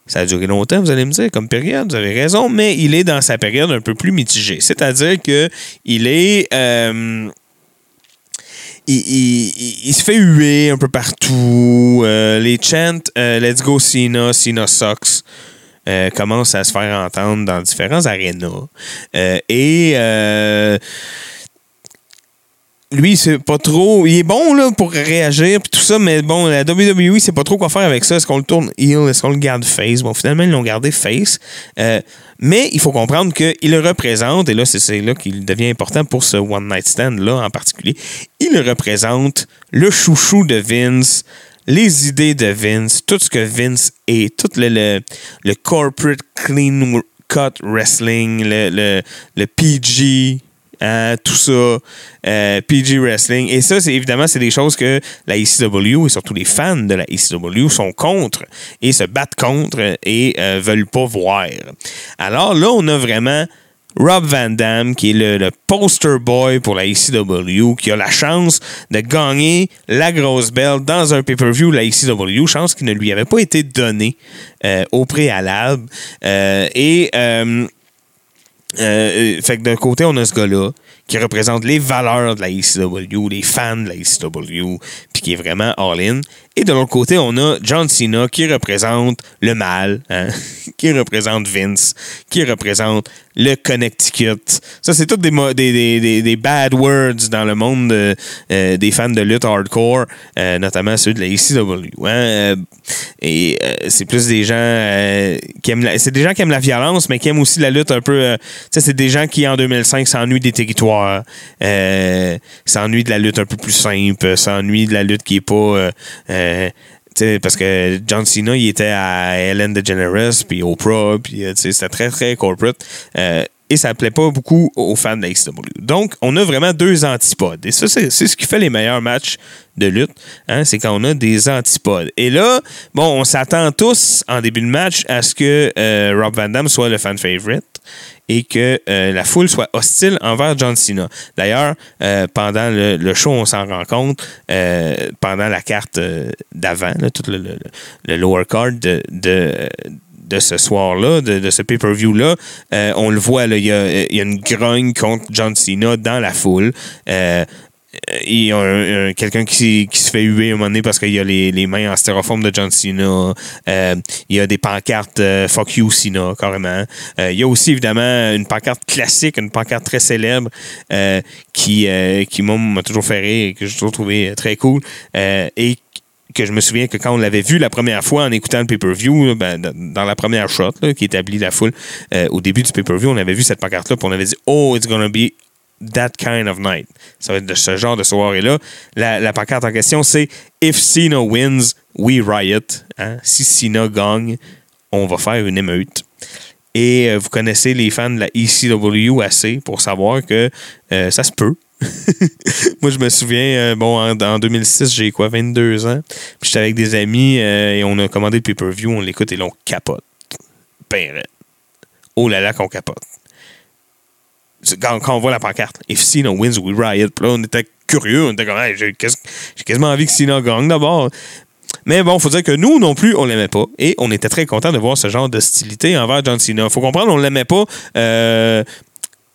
Ça a duré longtemps, vous allez me dire, comme période, vous avez raison, mais il est dans sa période un peu plus mitigée. C'est-à-dire que il est. euh, il, il- se fait huer un peu partout. Euh, les chants euh, Let's go Cena, Cena sucks commencent à se faire entendre dans différents arénas. Et lui, c'est pas trop. Il est bon là, pour réagir puis tout ça, mais bon, la WWE, c'est pas trop quoi faire avec ça. Est-ce qu'on le tourne heel? Est-ce qu'on le garde face? Bon, finalement, ils l'ont gardé face. Euh, mais il faut comprendre qu'il le représente, et là, c'est- là qu'il devient important pour ce One Night Stand-là en particulier. Il représente le chouchou de Vince, les idées de Vince, tout ce que Vince est, tout le, le, corporate clean cut wrestling, le, le PG, hein, tout ça, euh, PG Wrestling. Et ça, c'est évidemment, c'est des choses que la ECW et surtout les fans de la ECW sont contre et se battent contre et euh, veulent pas voir. Alors là, on a vraiment Rob Van Dam, qui est le, poster boy pour la ECW, qui a la chance de gagner la grosse belle dans un pay-per-view la ECW, chance qui ne lui avait pas été donnée euh, au préalable. Euh, et euh, euh, fait que d'un côté, on a ce gars-là qui représente les valeurs de la ECW, les fans de la ECW, puis qui est vraiment all-in. Et de l'autre côté, on a John Cena qui représente le mal, hein, [LAUGHS] qui représente Vince, qui représente le Connecticut. Ça, c'est tous des, bad words dans le monde de- euh, des fans de lutte hardcore, euh, notamment ceux de la ECW. hein. Euh, et euh, c'est plus des gens euh, qui aiment la, c'est des gens qui aiment la violence, mais qui aiment aussi la lutte un peu. euh, sais, c'est des gens qui en 2005 s'ennuient des territoires, euh, s'ennuient de la lutte un peu plus simple, s'ennuient de la lutte qui est pas. euh, euh, parce que John Cena, il était à Ellen DeGeneres, puis Oprah, puis euh, c'était très, très corporate. Euh, et ça plaît pas beaucoup aux fans de XW. Donc, on a vraiment deux antipodes. Et ça, c'est ce qui fait les meilleurs matchs de lutte. hein, c'est quand on a des antipodes. Et là, bon, on s'attend tous en début de match à ce que euh, Rob Van Dam soit le fan favorite et que euh, la foule soit hostile envers John Cena. D'ailleurs, euh, pendant le, show, on s'en rend compte, euh, pendant la carte d'avant, le, le- le lower card de, de, ce soir-là, de, ce pay-per-view-là, on le voit, il y a une grogne contre John Cena dans la foule. Il y a un- un- quelqu'un qui, qui se fait huer un moment donné parce qu'il y a les, les mains en styrofoam de John Cena. Euh, il y a des pancartes euh, Fuck you Cena, carrément. Euh, il y a aussi évidemment une pancarte classique, une pancarte très célèbre qui, qui m'a toujours fait rire et que j'ai toujours trouvé très cool. Et que je me souviens que quand on l'avait vu la première fois en écoutant le pay-per-view, ben, dans- la première shot qui établit la foule, au début du pay-per-view, on avait vu cette pancarte-là, puis on avait dit Oh, it's gonna be that kind of night. Ça va être de ce genre de soirée-là. La, la pancarte en question, c'est If Cena wins, we riot. Hein? Si Cena gagne, on va faire une émeute. Et euh, vous connaissez les fans de la ECW assez pour savoir que euh, ça se peut. [LAUGHS] Moi, je me souviens, euh, bon, en, en 2006, j'ai quoi, 22 ans? Puis j'étais avec des amis et on a commandé le pay-per-view, on l'écoute et l'on capote. Ben, oh là là, qu'on capote. Quand, on voit la pancarte, If Cena wins, we riot. Puis là, on était curieux, on était comme, j'ai quasiment envie que Cena gagne d'abord. Mais bon, faut dire que nous non plus, on l'aimait pas. Et on était très content de voir ce genre d'hostilité envers John Cena. Faut comprendre, on l'aimait pas. euh,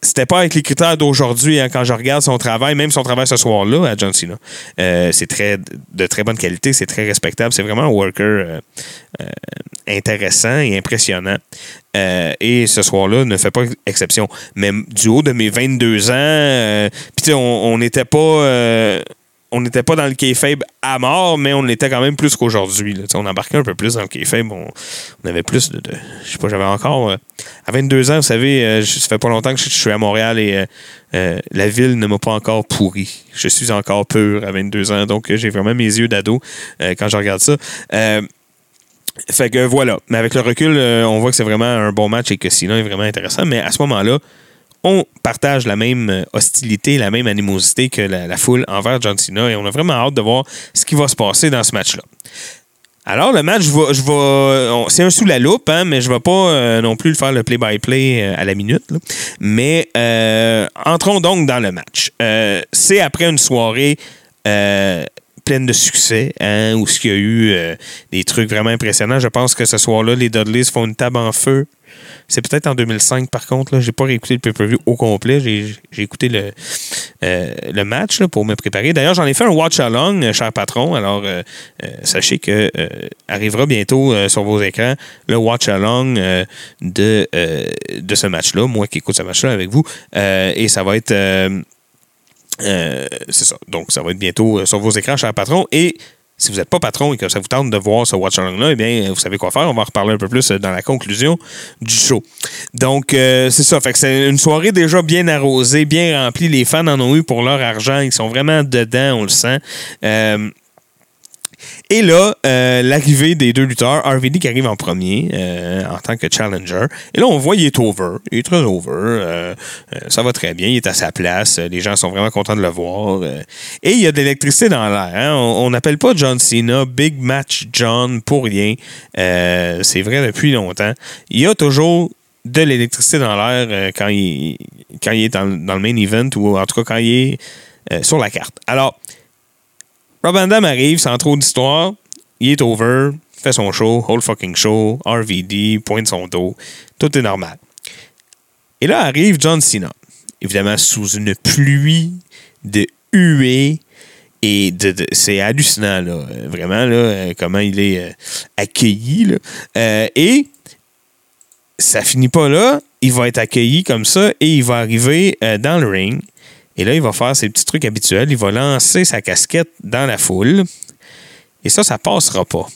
c'était pas avec les critères d'aujourd'hui hein, quand je regarde son travail, même son travail ce soir-là à John Cena. Euh, c'est très de très bonne qualité, c'est très respectable, c'est vraiment un worker euh, euh, intéressant et impressionnant. Et ce soir-là ne fait pas exception. Mais du haut de mes 22 ans, on n'était pas on n'était pas dans le kayfabe à mort, mais on l'était quand même plus qu'aujourd'hui. On embarquait un peu plus dans le kayfabe. On, avait plus de, Je sais pas, j'avais encore... euh, à 22 ans, vous savez, euh, ça fait pas longtemps que je, suis à Montréal et euh, euh, la ville ne m'a pas encore pourri. Je suis encore pur à 22 ans, donc j'ai vraiment mes yeux d'ado quand je regarde ça. Fait que voilà. Mais avec le recul, on voit que c'est vraiment un bon match et que Cena est vraiment intéressant. Mais à ce moment-là, on partage la même euh, hostilité, la même animosité que la, foule envers John Cena et on a vraiment hâte de voir ce qui va se passer dans ce match-là. Alors, le match, je vais, je c'est un sous la loupe, hein, mais je ne vais pas euh, non plus le faire le play-by-play euh, à la minute. Mais entrons donc dans le match. C'est après une soirée pleine de succès, hein, où il y a eu euh, des trucs vraiment impressionnants. Je pense que ce soir-là, les Dudleys font une table en feu. C'est peut-être en 2005, par contre. Je n'ai pas réécouté le pay-per-view au complet. J'ai écouté le, euh, le match là, pour me préparer. D'ailleurs, j'en ai fait un watch-along, euh, cher patron. Alors, sachez que arrivera bientôt sur vos écrans le watch-along de, de ce match-là. Moi qui écoute ce match-là avec vous. Et ça va être... euh, c'est ça. Donc, ça va être bientôt euh, sur vos écrans, cher patron. Et si vous n'êtes pas patron et que ça vous tente de voir ce watch along-là, eh bien, vous savez quoi faire. On va en reparler un peu plus euh, dans la conclusion du show. Donc, c'est ça. Fait que c'est une soirée déjà bien arrosée, bien remplie. Les fans en ont eu pour leur argent. Ils sont vraiment dedans, on le sent. Et là, euh, l'arrivée des deux lutteurs, RVD qui arrive en premier euh, en tant que challenger. Et là, on voit il est over. Il est très over. Euh, ça va très bien. Il est à sa place. Les gens sont vraiment contents de le voir. Et il y a de l'électricité dans l'air. hein. On n'appelle pas John Cena Big Match John pour rien. C'est vrai depuis longtemps. Il y a toujours de l'électricité dans l'air quand, il, quand il est dans, dans le main event ou en tout cas quand il est sur la carte. Alors, Rob Van arrive sans trop d'histoire. Il est over, fait son show, whole fucking show, RVD, pointe son dos. Tout est normal. Et là arrive John Cena. Évidemment, sous une pluie de huées. Et de, de- c'est hallucinant, Vraiment, euh, comment il est euh, accueilli. Euh, et ça finit pas là. Il va être accueilli comme ça et il va arriver dans le ring. Et là, il va faire ses petits trucs habituels. Il va lancer sa casquette dans la foule. Et ça, ça passera pas.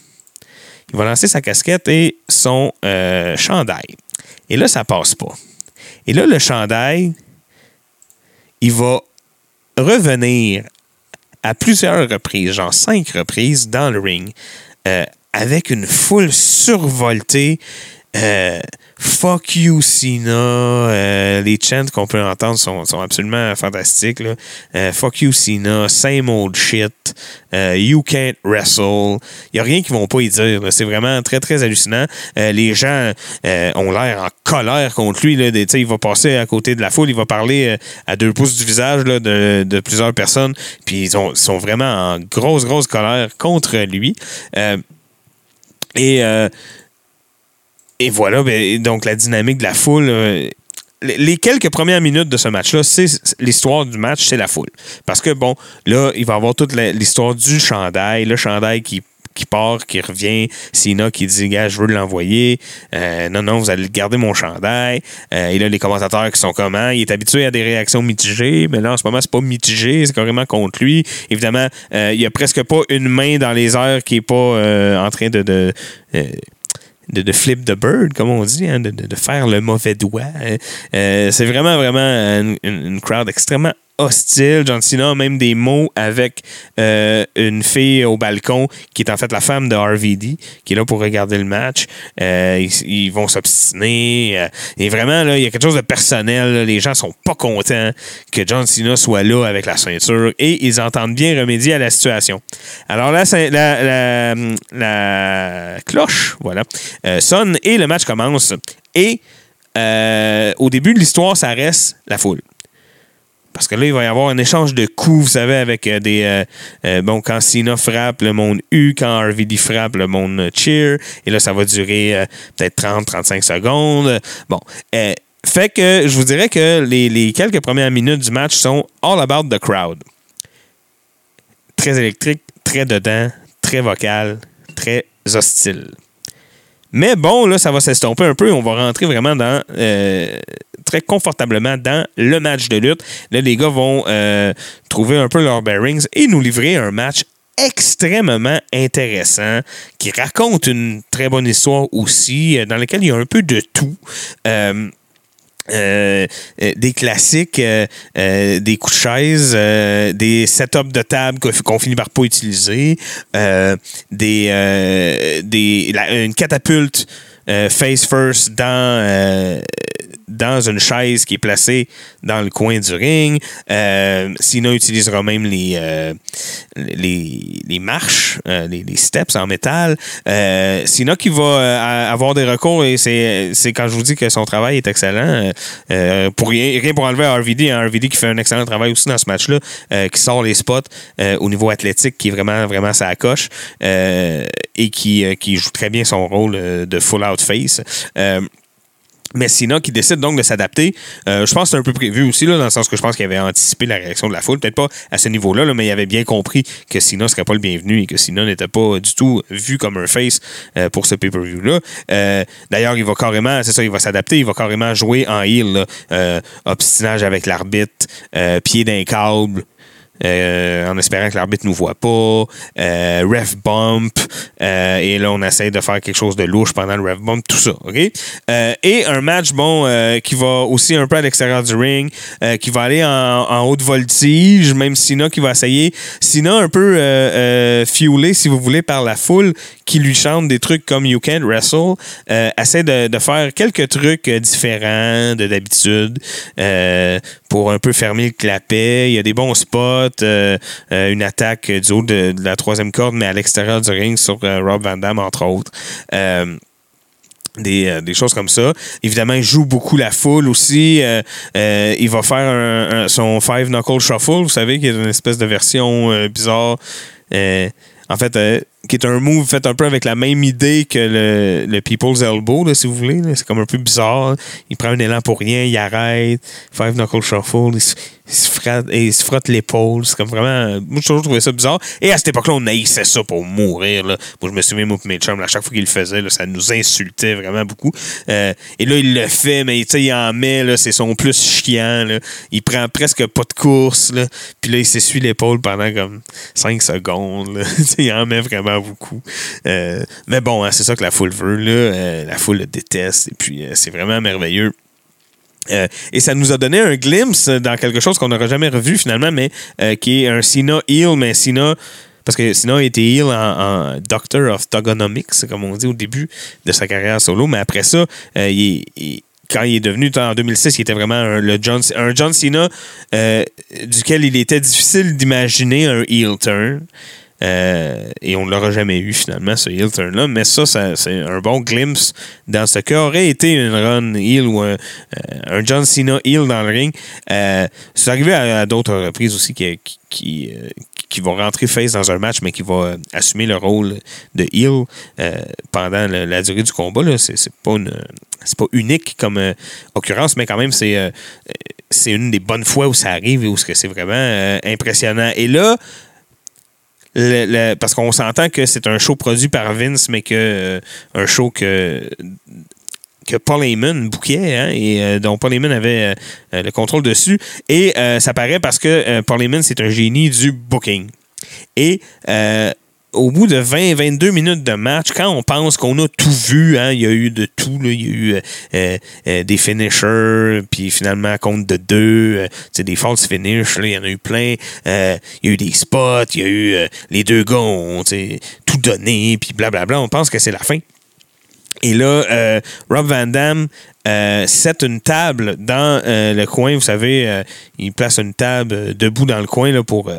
Il va lancer sa casquette et son euh, chandail. Et là, ça passe pas. Et là, le chandail, il va revenir à plusieurs reprises, genre cinq reprises dans le ring, euh, avec une foule survoltée. Euh, Fuck you, Cena. Euh, les chants qu'on peut entendre sont, sont absolument fantastiques. là. Euh, fuck you, Cena. Same old shit. Euh, you can't wrestle. Il n'y a rien qu'ils vont pas y dire. C'est vraiment très, très hallucinant. Euh, les gens euh, ont l'air en colère contre lui. Là. Des- il va passer à côté de la foule. Il va parler euh, à deux pouces du visage là, de, de plusieurs personnes. Puis ils, ont- sont vraiment en grosse, grosse colère contre lui. Et et voilà, ben, donc la dynamique de la foule. euh, les quelques premières minutes de ce match-là, c'est l'histoire du match, c'est la foule. Parce que, bon, là, il va y avoir toute l'histoire du chandail, le chandail qui, qui part, qui revient, Sina qui dit, gars, je veux l'envoyer. Euh, non, non, vous allez garder mon chandail. Euh, et là, les commentateurs qui sont comment? Il est habitué à des réactions mitigées, mais là, en ce moment, c'est pas mitigé, c'est carrément contre lui. Évidemment, euh, il y a presque pas une main dans les airs qui est pas en train de. De, de flip the bird, comme on dit, hein, de, de- faire le mauvais doigt. Euh, euh, c'est vraiment, vraiment une- une crowd extrêmement hostile. John Cena a même des mots avec euh, une fille au balcon qui est en fait la femme de RVD, qui est là pour regarder le match. Euh, ils, vont s'obstiner. euh, et vraiment, il y a quelque chose de personnel. Les gens sont pas contents que John Cena soit là avec la ceinture et ils entendent bien remédier à la situation. Alors la, la, cloche, voilà, sonne et le match commence. Et au début de l'histoire, ça reste la foule. Parce que là, il va y avoir un échange de coups, vous savez, avec euh, des. euh, euh, bon, quand Cena frappe, le monde U. Quand RVD frappe, le monde cheer. Et là, ça va durer peut-être 30-35 secondes. Bon. Fait que je vous dirais que les, les quelques premières minutes du match sont all about the crowd. Très électrique, très dedans, très vocal, très hostile. Mais bon, là, ça va s'estomper un peu. On va rentrer vraiment dans très confortablement dans le match de lutte. Là, les gars vont euh, trouver un peu leurs bearings et nous livrer un match extrêmement intéressant qui raconte une très bonne histoire aussi, euh, dans lequel il y a un peu de tout. Euh, des classiques, des coups de chaise, des setups de table qu'on finit par pas utiliser, des, une catapulte face first dans dans une chaise qui est placée dans le coin du ring. Euh, Sina utilisera même les, euh, les, marches, euh, les, steps en métal. Euh, Sina qui va euh, avoir des recours et c'est quand je vous dis que son travail est excellent. euh, euh, pour rien, pour enlever à RVD, hein, RVD qui fait un excellent travail aussi dans ce match-là, euh, qui sort les spots euh, au niveau athlétique, qui est vraiment vraiment sa coche euh, et qui, euh, qui joue très bien son rôle euh, de full out face. Mais Sina qui décide donc de s'adapter, euh, je pense que c'est un peu prévu aussi, là, dans le sens que je pense qu'il avait anticipé la réaction de la foule. Peut-être pas à ce niveau-là, là, mais il avait bien compris que Sina ne serait pas le bienvenu et que Sina n'était pas du tout vu comme un face euh, pour ce pay-per-view-là. Euh, D'ailleurs, il va carrément, c'est ça, il va s'adapter, il va carrément jouer en heel, obstinage avec l'arbitre, pied d'un câble. Euh, en espérant que l'arbitre nous voit pas, euh, ref bump, euh, et là on essaie de faire quelque chose de louche pendant le ref bump, tout ça, ok? Euh, et un match bon qui va aussi un peu à l'extérieur du ring, qui va aller en, haute voltige, même Sina qui va essayer, Sina un peu fuelé si vous voulez par la foule qui lui chante des trucs comme You Can't Wrestle, essaie de, de faire quelques trucs différents de d'habitude pour un peu fermer le clapet. Il y a des bons spots, euh, euh, une attaque du haut de, la troisième corde, mais à l'extérieur du ring sur euh, Rob Van Dam, entre autres. Des, des choses comme ça. Évidemment, il joue beaucoup la foule aussi. Il va faire son Five Knuckle Shuffle, vous savez, qui est une espèce de version bizarre. En fait, qui est un move fait un peu avec la même idée que le, le People's Elbow, si vous voulez. C'est comme un peu bizarre. Il prend un élan pour rien, il arrête. Five Knuckle Shuffle, il il se frotte, il se frotte l'épaule. C'est comme vraiment. Moi, j'ai toujours trouvé ça bizarre. Et à cette époque-là, on haïssait ça pour mourir. Là. Moi, je me souviens, moi, mes chums, à chaque fois qu'il le faisait, ça nous insultait vraiment beaucoup. Euh, et là, il le fait, mais il en met, c'est son plus chiant. Là. Il prend presque pas de course. Là. Puis là, il s'essuie l'épaule pendant comme 5 secondes. [LAUGHS] il en met vraiment beaucoup. Euh, mais bon, hein, c'est ça que la foule veut. Là. Euh, la foule le déteste. Et puis, c'est vraiment merveilleux. Euh, et ça nous a donné un glimpse dans quelque chose qu'on n'aura jamais revu finalement, mais euh, qui est un Cena heel, mais Cena. Parce que Cena a été heel en, Doctor of Thugonomics, comme on dit au début de sa carrière solo, mais après ça, euh, quand il est devenu en 2006, il était vraiment un, le John, un John Cena duquel il était difficile d'imaginer un heel turn. Euh, et on ne l'aura jamais eu finalement, ce heel turn-là. Mais ça, c'est un bon glimpse dans ce qu'aurait été une run heel ou un, euh, un John Cena heel dans le ring. Euh, c'est arrivé à, d'autres reprises aussi qui, qui, vont rentrer face dans un match, mais qui va assumer le rôle de heel pendant la durée du combat. C'est, c'est pas pas unique comme occurrence, mais quand même, c'est, c'est une des bonnes fois où ça arrive et où c'est vraiment impressionnant. Et là, le- le- parce qu'on s'entend que c'est un show produit par Vince, mais que euh, un show que que Paul Heyman bouquait hein, et euh, dont Paul Heyman avait euh, le contrôle dessus. Et euh, ça paraît parce que euh, Paul Heyman, c'est un génie du booking. Et euh, au bout de 20-22 minutes de match, quand on pense qu'on a tout vu, hein, il y a eu de tout, il y a eu euh, euh, euh, des finishers, puis finalement compte de deux, euh, des false finishes, là, il y en a eu plein. Il y a eu des spots, il y a eu les deux gars tout donné, puis blablabla. On pense que c'est la fin. Et là, Rob Van Dam euh, une table dans le coin. Vous savez, il place une table debout dans le coin là, pour,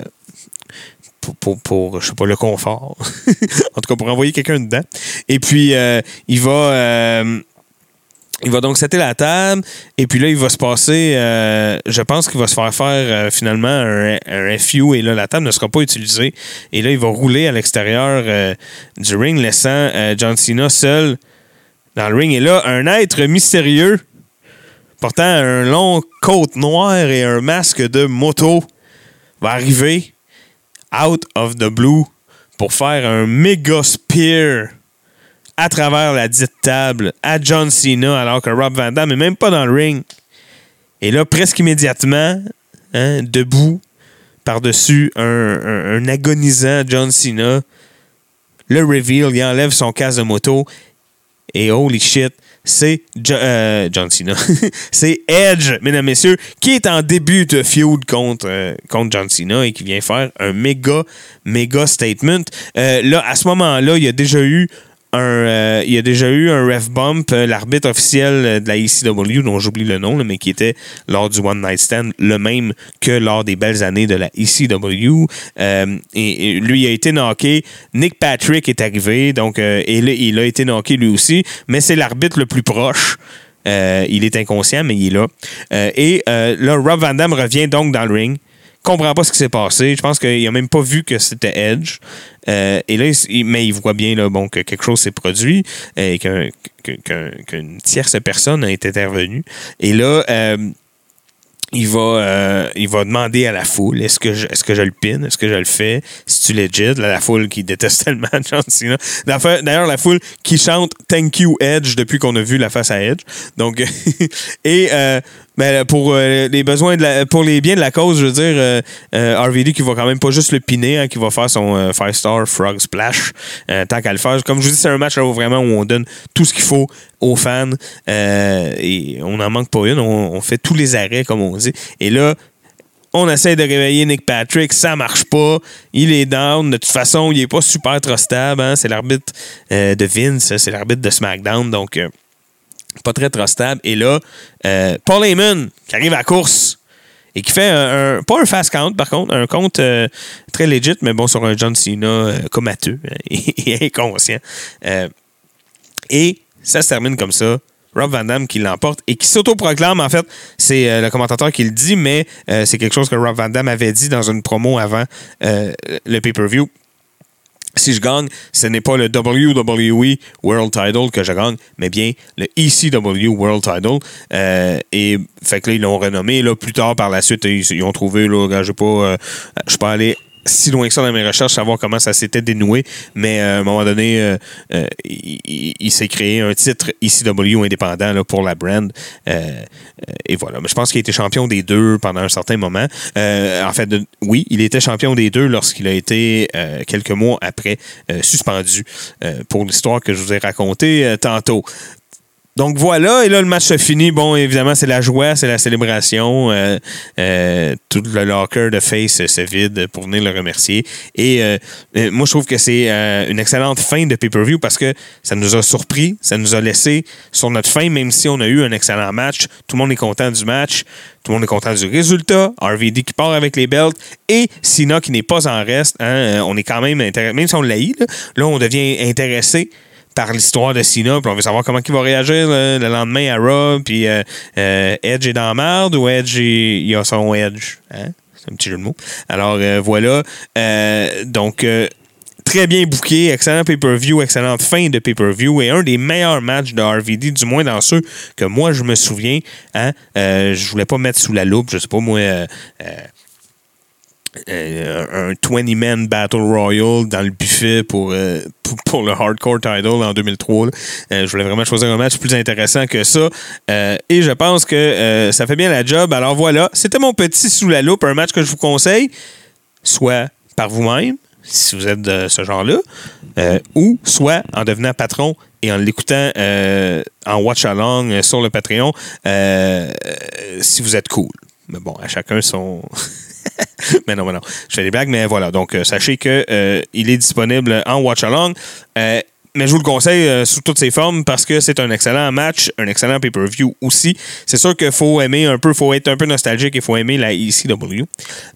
pour, je sais pas, le confort. [LAUGHS] en tout cas, pour envoyer quelqu'un dedans. Et puis, euh, il va... euh, il va donc setter la table et puis là, il va se passer, euh, je pense qu'il va se faire faire finalement un, un FU et là, la table ne sera pas utilisée. Et là, il va rouler à l'extérieur du ring, laissant John Cena seul dans le ring. Et là, un être mystérieux, portant un long coat noir et un masque de moto, va arriver out of the blue pour faire un méga spear à travers la dite table à John Cena alors que Rob Van Damme n'est même pas dans le ring. Et là, presque immédiatement, hein, debout, par-dessus un, agonisant John Cena, le reveal, il enlève son casque de moto et holy shit, c'est euh, John Cena. [LAUGHS] c'est Edge, mesdames, messieurs, qui est en début de feud contre, euh, John Cena et qui vient faire un méga, méga statement. Euh, là, à ce moment-là, il y a déjà eu euh, il y a déjà eu un ref bump, euh, l'arbitre officiel euh, de la ECW, dont j'oublie le nom, mais qui était lors du One Night Stand, le même que lors des belles années de la ECW. Et, et lui a été knocké. Nick Patrick est arrivé, donc il a été knocké lui aussi, mais c'est l'arbitre le plus proche. Il est inconscient, mais il est là. Et là, Rob Van Dam revient donc dans le ring. Comprend pas ce qui s'est passé. Je pense qu'il a même pas vu que c'était Edge. Euh, et là, mais il voit bien là, bon, que quelque chose s'est produit euh, et qu'un- qu'un- qu'un- qu'une tierce personne a été intervenue. Et là, euh, il va, il va demander à la foule est-ce que je, est-ce que je le pin? Est-ce que je le fais? Si tu legit la foule qui déteste [LAUGHS] tellement John Cena D'ailleurs, d'ailleurs, la foule qui chante Thank you Edge depuis qu'on a vu la face à Edge donc [LAUGHS] et euh, ben, pour euh, les besoins de la, pour les biens de la cause je veux dire euh, euh, RVD qui va quand même pas juste le piner hein, qui va faire son euh, five star frog splash euh, tant qu'à le faire comme je vous dis c'est un match là, vraiment où on donne tout ce qu'il faut aux fans euh, et on n'en manque pas une on, fait tous les arrêts comme on dit et là on essaie de réveiller Nick Patrick, ça marche pas. Il est down. De toute façon, il est pas super trustable. Hein? C'est l'arbitre euh, de Vince, c'est l'arbitre de SmackDown, donc euh, pas très trustable. Et là, euh, Paul Heyman qui arrive à la course et qui fait un, pas un fast count par contre, un compte euh, très legit, mais bon sur un John Cena euh, comateux hein, [LAUGHS] et, inconscient. Et ça se termine comme ça. Rob Van Dam qui l'emporte et qui s'autoproclame, en fait, c'est le commentateur qui le dit, mais c'est quelque chose que Rob Van Dam avait dit dans une promo avant le pay-per-view. Si je gagne, ce n'est pas le WWE World Title que je gagne, mais bien le ECW World Title. Euh, et fait que là, ils l'ont renommé. Là, plus tard, par la suite, ils, ont trouvé, là, regarde, j'ai pas, euh, je allé si loin que ça dans mes recherches, savoir comment ça s'était dénoué, mais euh, à un moment donné, euh, euh, il, s'est créé un titre ECW indépendant là, pour la brand. Euh, et voilà. Mais je pense qu'il été champion des deux pendant un certain moment. En fait, oui, il était champion des deux lorsqu'il a été quelques mois après suspendu pour l'histoire que je vous ai racontée tantôt. Donc voilà, et là le match se finit. Bon, évidemment, c'est la joie, c'est la célébration. Euh, euh, tout le locker de Face se vide pour venir le remercier. Et euh, euh, moi, je trouve que c'est euh, une excellente fin de pay-per-view parce que ça nous a surpris, ça nous a laissé sur notre fin, même si on a eu un excellent match. Tout le monde est content du match, tout le monde est content du résultat. RVD qui part avec les belts et Sina qui n'est pas en reste. hein. Euh, on est quand même intéressé, même si on l'a là, là, on devient intéressé par l'histoire de Cena, puis on veut savoir comment il va réagir le, le lendemain à Raw, puis euh, euh, Edge est dans la merde ou Edge, il, il a son Edge. Hein? C'est un petit jeu de mots. Alors euh, voilà. Euh, donc, euh, très bien booké, excellent pay-per-view, excellente fin de pay-per-view et un des meilleurs matchs de RVD, du moins dans ceux que moi je me souviens. Hein? Euh, je voulais pas mettre sous la loupe, je sais pas moi. euh, euh, euh, un 20-man Battle Royale dans le buffet pour, euh, pour, le Hardcore Title en 2003. là. Euh, je voulais vraiment choisir un match plus intéressant que ça. Et je pense que ça fait bien la job. Alors voilà, c'était mon petit sous la loupe, un match que je vous conseille, soit par vous-même, si vous êtes de ce genre-là, ou soit en devenant patron et en l'écoutant en watch-along sur le Patreon, si vous êtes cool. Mais bon, à chacun son... [LAUGHS] [LAUGHS] mais non, mais non. Je fais des blagues, mais voilà. Donc, euh, sachez que euh, il est disponible en watch along. Euh, mais je vous le conseille euh, sous toutes ses formes parce que c'est un excellent match, un excellent pay-per-view aussi. C'est sûr qu'il faut aimer un peu, faut être un peu nostalgique et faut aimer la ECW.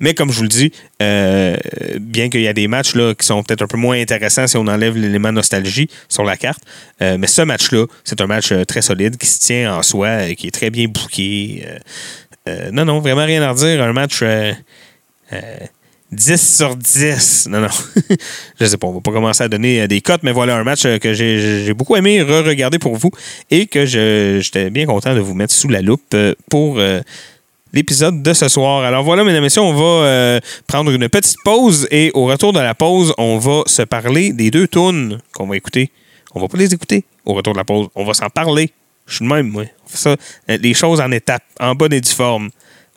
Mais comme je vous le dis, bien qu'il y a des matchs là, qui sont peut-être un peu moins intéressants si on enlève l'élément nostalgie sur la carte, mais ce match-là, c'est un match très solide qui se tient en soi, et qui est très bien booké. Euh, euh, non, non, vraiment rien à redire. Un match euh, euh, 10 sur 10. Non, non. [LAUGHS] je sais pas, on va pas commencer à donner euh, des cotes, mais voilà un match euh, que j'ai beaucoup aimé re-regarder pour vous et que j'étais bien content de vous mettre sous la loupe euh, pour euh, l'épisode de ce soir. Alors voilà, mesdames et messieurs, on va euh, prendre une petite pause et au retour de la pause, on va se parler des deux tunes qu'on va écouter. On va pas les écouter au retour de la pause. On va s'en parler. Je suis de même, moi. Ça, euh, les choses en étapes, en bonne et due forme.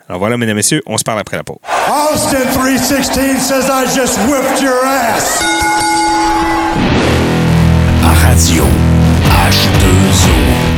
Alors voilà, mesdames et messieurs, on se parle après la pause. Austin 316 says I just whipped your ass. Radio H2O.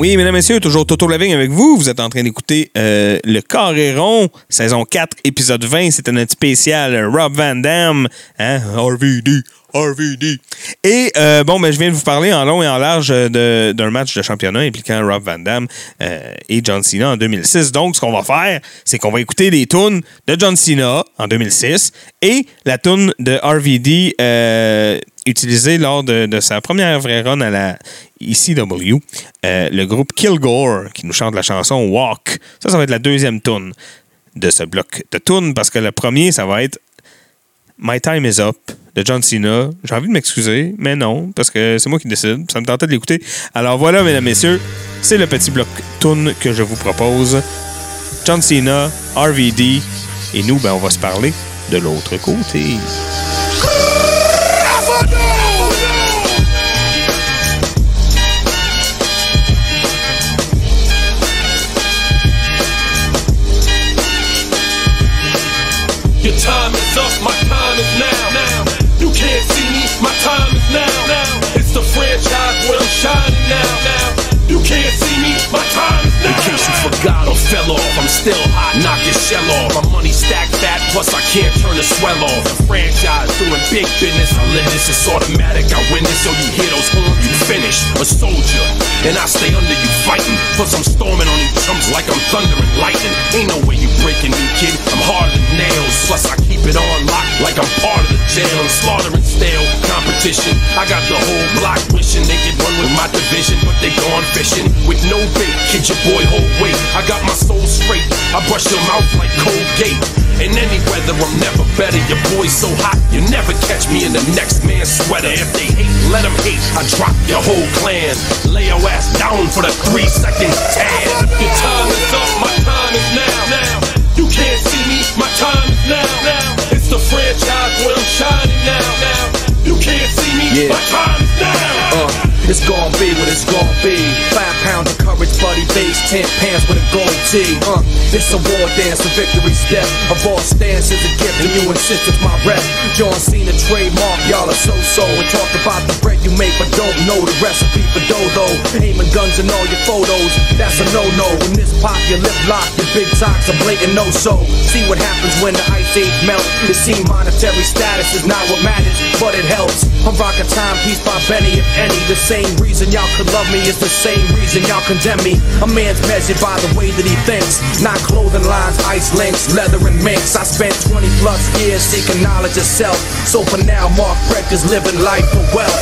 Oui, mesdames et messieurs, toujours Toto Lavigne avec vous. Vous êtes en train d'écouter euh, Le Carré rond, saison 4, épisode 20. C'était notre spécial euh, Rob Van Dam. Hein? RVD, RVD. Et euh, bon, ben, je viens de vous parler en long et en large d'un match de championnat impliquant Rob Van Dam euh, et John Cena en 2006. Donc, ce qu'on va faire, c'est qu'on va écouter les tunes de John Cena en 2006 et la tune de RVD utilisée lors de, de sa première vraie run à la ECW. Euh, le groupe Kilgore qui nous chante la chanson Walk. Ça, ça va être la deuxième tune de ce bloc de tunes parce que le premier, ça va être My Time Is Up de John Cena. J'ai envie de m'excuser, mais non, parce que c'est moi qui décide. Ça me tentait de l'écouter. Alors voilà, mesdames, messieurs, c'est le petit bloc tune que je vous propose. John Cena, RVD, et nous, ben, on va se parler de l'autre côté. Can't see me, my time is now. now. It's the franchise where I'm shining now. now. You can't see me, my time. In case you forgot or fell off, I'm still hot, knock your shell off. My money stacked fat, plus I can't turn the swell off. The franchise doing big business, I live this, it's automatic. I win this, so you hear those horns, you finish. A soldier, and I stay under you fighting. Plus I'm storming on you chumps like I'm thunder and lightning. Ain't no way you breaking me, kid. I'm harder than nails. Plus I keep it on lock like I'm part of the jail. I'm slaughtering stale competition. I got the whole block wishing they could run with my division, but they gone fishing with no bait. Kid your boy, hold weight. I got my soul straight. I brush your mouth like Colgate. In any weather, I'm never better. Your boy's so hot, you never catch me in the next man's sweater. If they hate, let them hate. I drop your whole clan. Lay your ass down for the three seconds tan. Your time is up, my time is now. Now you can't see me, my time is now. Now it's the franchise where I'm shining now. Now you can't see me, Yeah. my time is now. Uh, it's gonna be what it's gonna be. Five pounds of courage, buddy base, ten pants with a gold tee. Uh, it's a war dance, a victory step. A raw stance is a gift, and you insist it's my rep. John Cena trademark, y'all are so-so. And talk about the bread you make, but don't know the recipe for dodo. Aiming guns in all your photos, that's a no-no. When this pop, your lip lock, your big talks a blatant no-so. See what happens when the ice age melt. It seems monetary status is not what matters, but it helps. I'm rocking timepiece by Benny, if any. The same reason y'all could love me is the same reason y'all condemn me. A man's measured by the way that he thinks, not clothing lines, ice links, leather and minks. I spent 20 plus years seeking knowledge of self. So for now, Mark Breck is living life for wealth.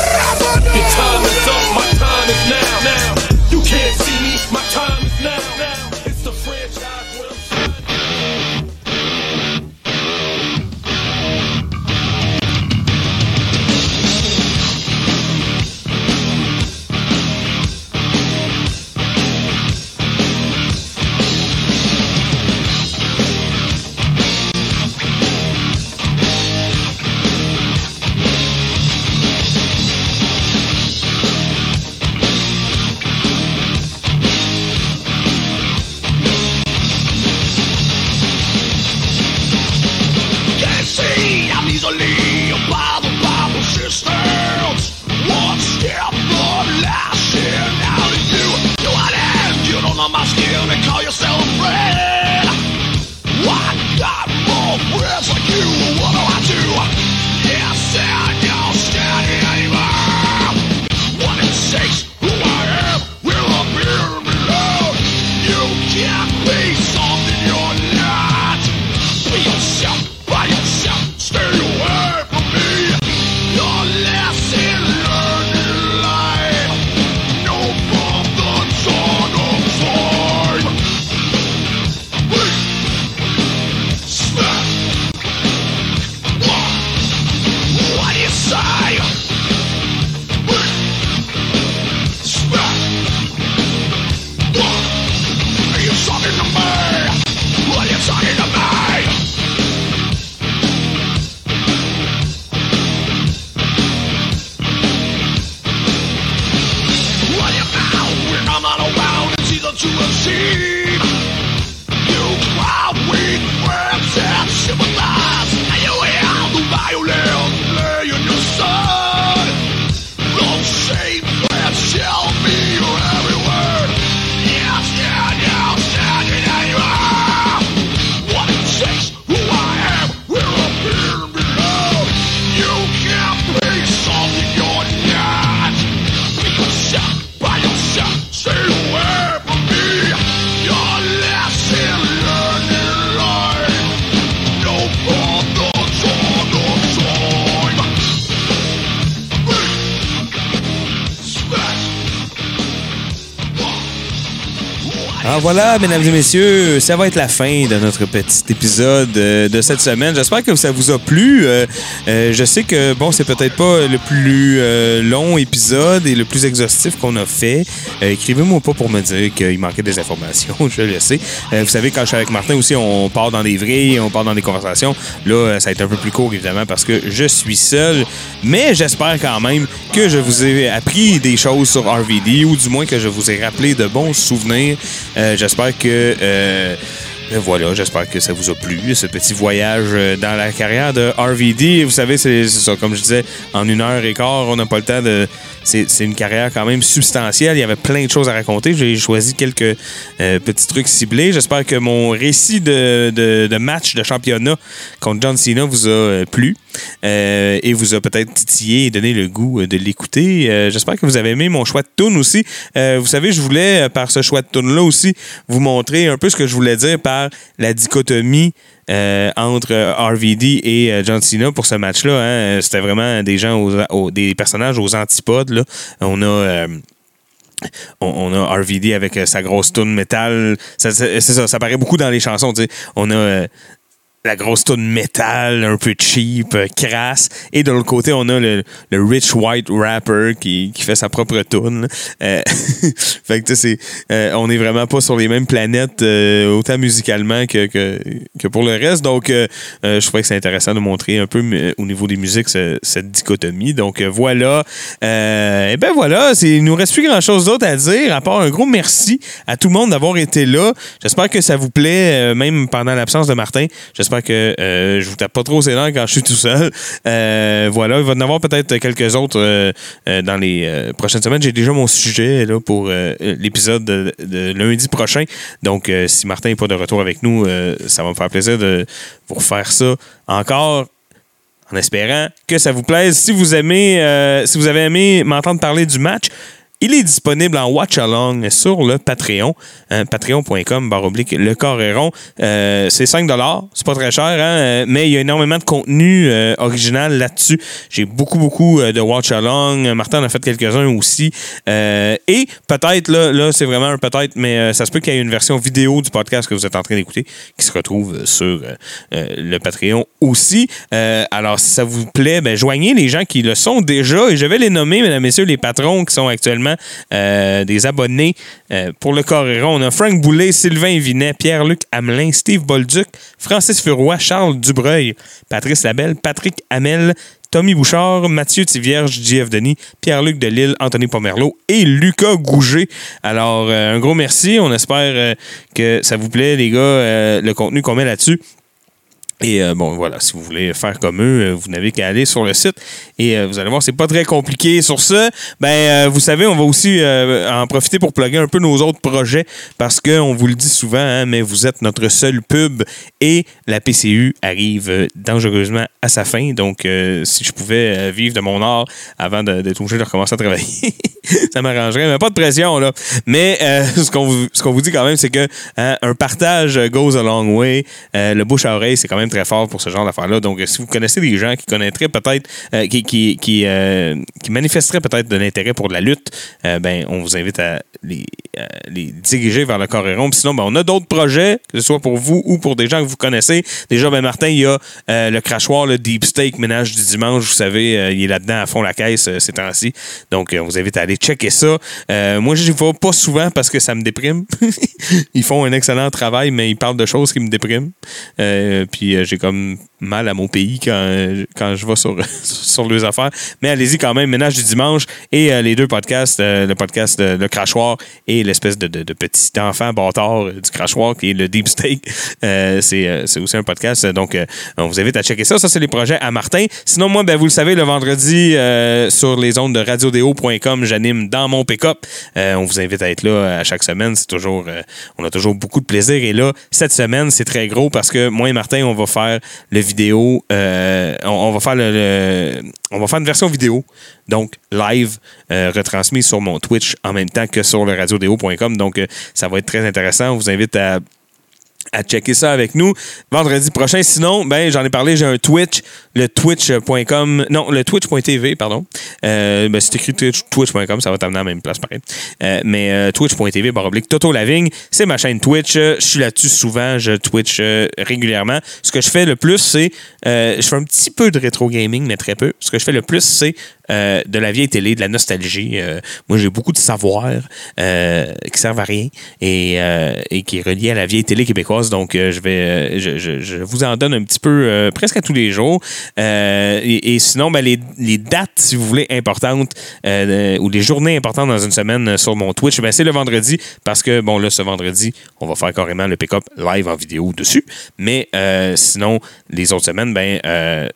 Voilà, mesdames et messieurs, ça va être la fin de notre petit épisode euh, de cette semaine. J'espère que ça vous a plu. Euh, euh, je sais que, bon, c'est peut-être pas le plus long épisode et le plus exhaustif qu'on a fait. Écrivez-moi pas pour me dire qu'il manquait des informations, [LAUGHS] je le sais. Vous savez, quand je suis avec Martin aussi, on part dans des vrilles, on part dans des conversations. Là, ça va être un peu plus court, évidemment, parce que je suis seul. Mais j'espère quand même que je vous ai appris des choses sur RVD, ou du moins que je vous ai rappelé de bons souvenirs. J'espère que... euh, voilà, j'espère que ça vous a plu, ce petit voyage euh, dans la carrière de RVD. Vous savez, c'est ça, comme je disais, en une heure et quart, on n'a pas le temps de... C'est une carrière quand même substantielle. Il y avait plein de choses à raconter. J'ai choisi quelques euh, petits trucs ciblés. J'espère que mon récit de, de- match de championnat contre John Cena vous a plu euh, et vous a peut-être titillé et donné le goût euh, de l'écouter. Euh, J'espère que vous avez aimé mon choix de tune aussi. Vous savez, je voulais, par ce choix de tune-là aussi, vous montrer un peu ce que je voulais dire par la dichotomie entre RVD et John Cena pour ce match-là. hein. C'était vraiment des gens, aux, des personnages aux antipodes. Là. On a... on, a RVD avec sa grosse tune métal. C'est ça, ça paraît beaucoup dans les chansons. On a la grosse tune métal, un peu cheap, euh, crasse. Et de l'autre côté, on a le, le rich white rapper qui, qui fait sa propre tune. là. Euh, [LAUGHS] fait que c'est, euh, on est vraiment pas sur les mêmes planètes, autant musicalement que, que, pour le reste. Donc, je trouvais que c'est intéressant de montrer un peu au niveau des musiques ce- cette dichotomie. Donc, voilà. Et ben voilà, c'est- il nous reste plus grand chose d'autre à dire, à part un gros merci à tout le monde d'avoir été là. J'espère que ça vous plaît, même pendant l'absence de Martin. J'espère que euh, je vous tape pas trop ses dents quand je suis tout seul. Euh, voilà, il va y en avoir peut-être quelques autres euh, euh, dans les prochaines semaines. J'ai déjà mon sujet là, pour l'épisode de, lundi prochain. Donc, si Martin n'est pas de retour avec nous, ça va me faire plaisir de vous refaire ça encore en espérant que ça vous plaise. Si vous aimez, si vous avez aimé m'entendre parler du match, il est disponible en watch along sur le Patreon, hein, patreon.com barre oblique le rond. Euh, c'est 5 c'est pas très cher, hein, euh, mais il y a énormément de contenu euh, original là-dessus. J'ai beaucoup beaucoup de watch along. Martin en a fait quelques-uns aussi. Et peut-être là, là c'est vraiment un peut-être, mais ça se peut qu'il y ait une version vidéo du podcast que vous êtes en train d'écouter qui se retrouve sur le Patreon aussi. Alors si ça vous plaît, ben, joignez les gens qui le sont déjà et je vais les nommer, mesdames et messieurs, les patrons qui sont actuellement euh, des abonnés euh, pour le Coréron. On a Frank Boulet, Sylvain Vinet, Pierre-Luc Hamelin, Steve Bolduc, Francis Furoy, Charles Dubreuil, Patrice Labelle, Patrick Hamel, Tommy Bouchard, Mathieu Tivierge, JF Denis, Pierre-Luc Delille, Anthony Pomerleau et Lucas Gouget. Alors, euh, un gros merci. On espère que ça vous plaît, les gars, le contenu qu'on met là-dessus. Et euh, bon, voilà, si vous voulez faire comme eux, euh, vous n'avez qu'à aller sur le site et euh, vous allez voir, c'est pas très compliqué. Sur ce, ben, vous savez, on va aussi en profiter pour plugger un peu nos autres projets parce qu'on vous le dit souvent, hein, mais vous êtes notre seul pub et la PCU arrive dangereusement à sa fin. Donc, si je pouvais vivre de mon art avant d'être obligé de recommencer à travailler, [LAUGHS] ça m'arrangerait, mais pas de pression, là. Mais [LAUGHS] ce qu'on vous, vous dit quand même, c'est que hein, un partage goes a long way. Le bouche à oreille, c'est quand même très fort pour ce genre d'affaires-là. Donc, euh, si vous connaissez des gens qui connaîtraient peut-être, euh, qui, qui, euh, qui manifesteraient peut-être de l'intérêt pour la lutte, ben, on vous invite à les, les diriger vers le Coréron. Puis sinon, ben, on a d'autres projets, que ce soit pour vous ou pour des gens que vous connaissez. Déjà, ben, Martin, il y a euh, le crachoir, le Deep Steak Ménage du dimanche. Vous savez, euh, il est là-dedans à fond la caisse euh, ces temps-ci. Donc, euh, on vous invite à aller checker ça. Euh, moi, je n'y vais pas souvent parce que ça me déprime. [LAUGHS] ils font un excellent travail, mais ils parlent de choses qui me dépriment. Euh, puis euh, j'ai comme mal à mon pays quand, quand je vais sur, [LAUGHS] sur leurs affaires. Mais allez-y quand même, Ménage du dimanche et euh, les deux podcasts, euh, le podcast Le Crachoir et l'espèce de, de- petit enfant bâtard euh, du Crachoir qui est le Deep Steak. [LAUGHS] C'est aussi un podcast. Donc, on vous invite à checker ça. Ça, c'est les projets à Martin. Sinon, moi, ben, vous le savez, le vendredi, sur les ondes de radiodéo.com, j'anime dans mon pick-up. On vous invite à être là à chaque semaine. C'est toujours, on a toujours beaucoup de plaisir. Et là, cette semaine, c'est très gros parce que moi et Martin, on va faire le vidéo. euh, on, va faire une version vidéo, donc live, euh, retransmise sur mon Twitch en même temps que sur le radiodéo.com. Donc, euh, ça va être très intéressant. On vous invite à à checker ça avec nous vendredi prochain. Sinon, ben j'en ai parlé, j'ai un Twitch, le twitch.com, non, le twitch.tv, pardon. Euh, ben, c'est écrit twitch- twitch.com, ça va t'amener à la même place, pareil. Euh, mais euh, twitch.tv, barre oblique, Toto Lavigne, c'est ma chaîne Twitch. Je suis là-dessus souvent, je Twitch euh, régulièrement. Ce que je fais le plus, c'est, euh, je fais un petit peu de rétro gaming, mais très peu. Ce que je fais le plus, c'est euh, de la vieille télé, de la nostalgie. Euh, moi, j'ai beaucoup de savoir euh, qui servent à rien et, euh, qui est relié à la vieille télé québécoise. Donc, je vais, je, vous en donne un petit peu, presque à tous les jours. Et, sinon, ben, les, dates, si vous voulez, importantes ou les journées importantes dans une semaine sur mon Twitch, ben, c'est le vendredi parce que, bon, là, ce vendredi, on va faire carrément le pick-up live en vidéo dessus. Mais sinon, les autres semaines, ben,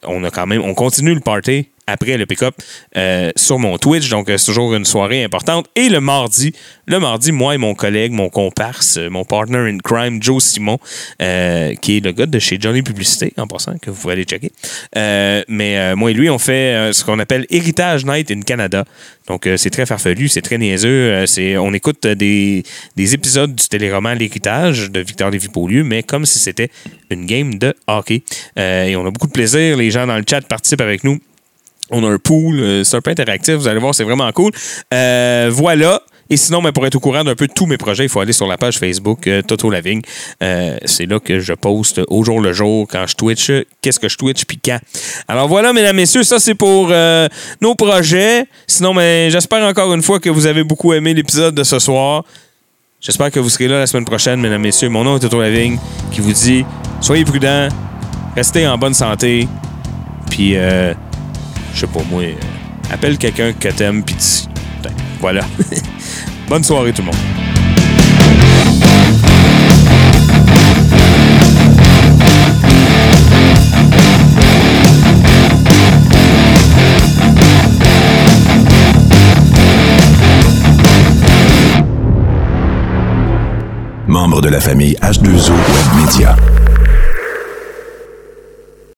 on a quand même, on continue le party après le pick-up euh, sur mon Twitch. Donc, euh, c'est toujours une soirée importante. Et le mardi, le mardi, moi et mon collègue, mon comparse, euh, mon partner in crime, Joe Simon, qui est le gars de chez Johnny Publicité, en passant, que vous pouvez aller checker. Mais moi et lui, on fait ce qu'on appelle Héritage Night in Canada. Donc, c'est très farfelu, c'est très niaiseux. On écoute des, des épisodes du téléroman L'Héritage de Victor Lévy-Beaulieu, mais comme si c'était une game de hockey. Et on a beaucoup de plaisir. Les gens dans le chat participent avec nous. On a un pool, euh, c'est un peu interactif, vous allez voir, c'est vraiment cool. Euh, voilà. Et sinon, ben, pour être au courant d'un peu de tous mes projets, il faut aller sur la page Facebook euh, Toto Lavigne. Euh, c'est là que je poste au jour le jour quand je Twitch. Qu'est-ce que je Twitch puis quand. Alors voilà, mesdames, messieurs, ça c'est pour nos projets. Sinon, ben, j'espère encore une fois que vous avez beaucoup aimé l'épisode de ce soir. J'espère que vous serez là la semaine prochaine, mesdames, messieurs. Mon nom est Toto Lavigne qui vous dit soyez prudents, restez en bonne santé, puis je sais pas moi, appelle quelqu'un que t'aimes, puis dis- ben, voilà. [LAUGHS] Bonne soirée tout le monde. Membre de la famille H2O Web Media.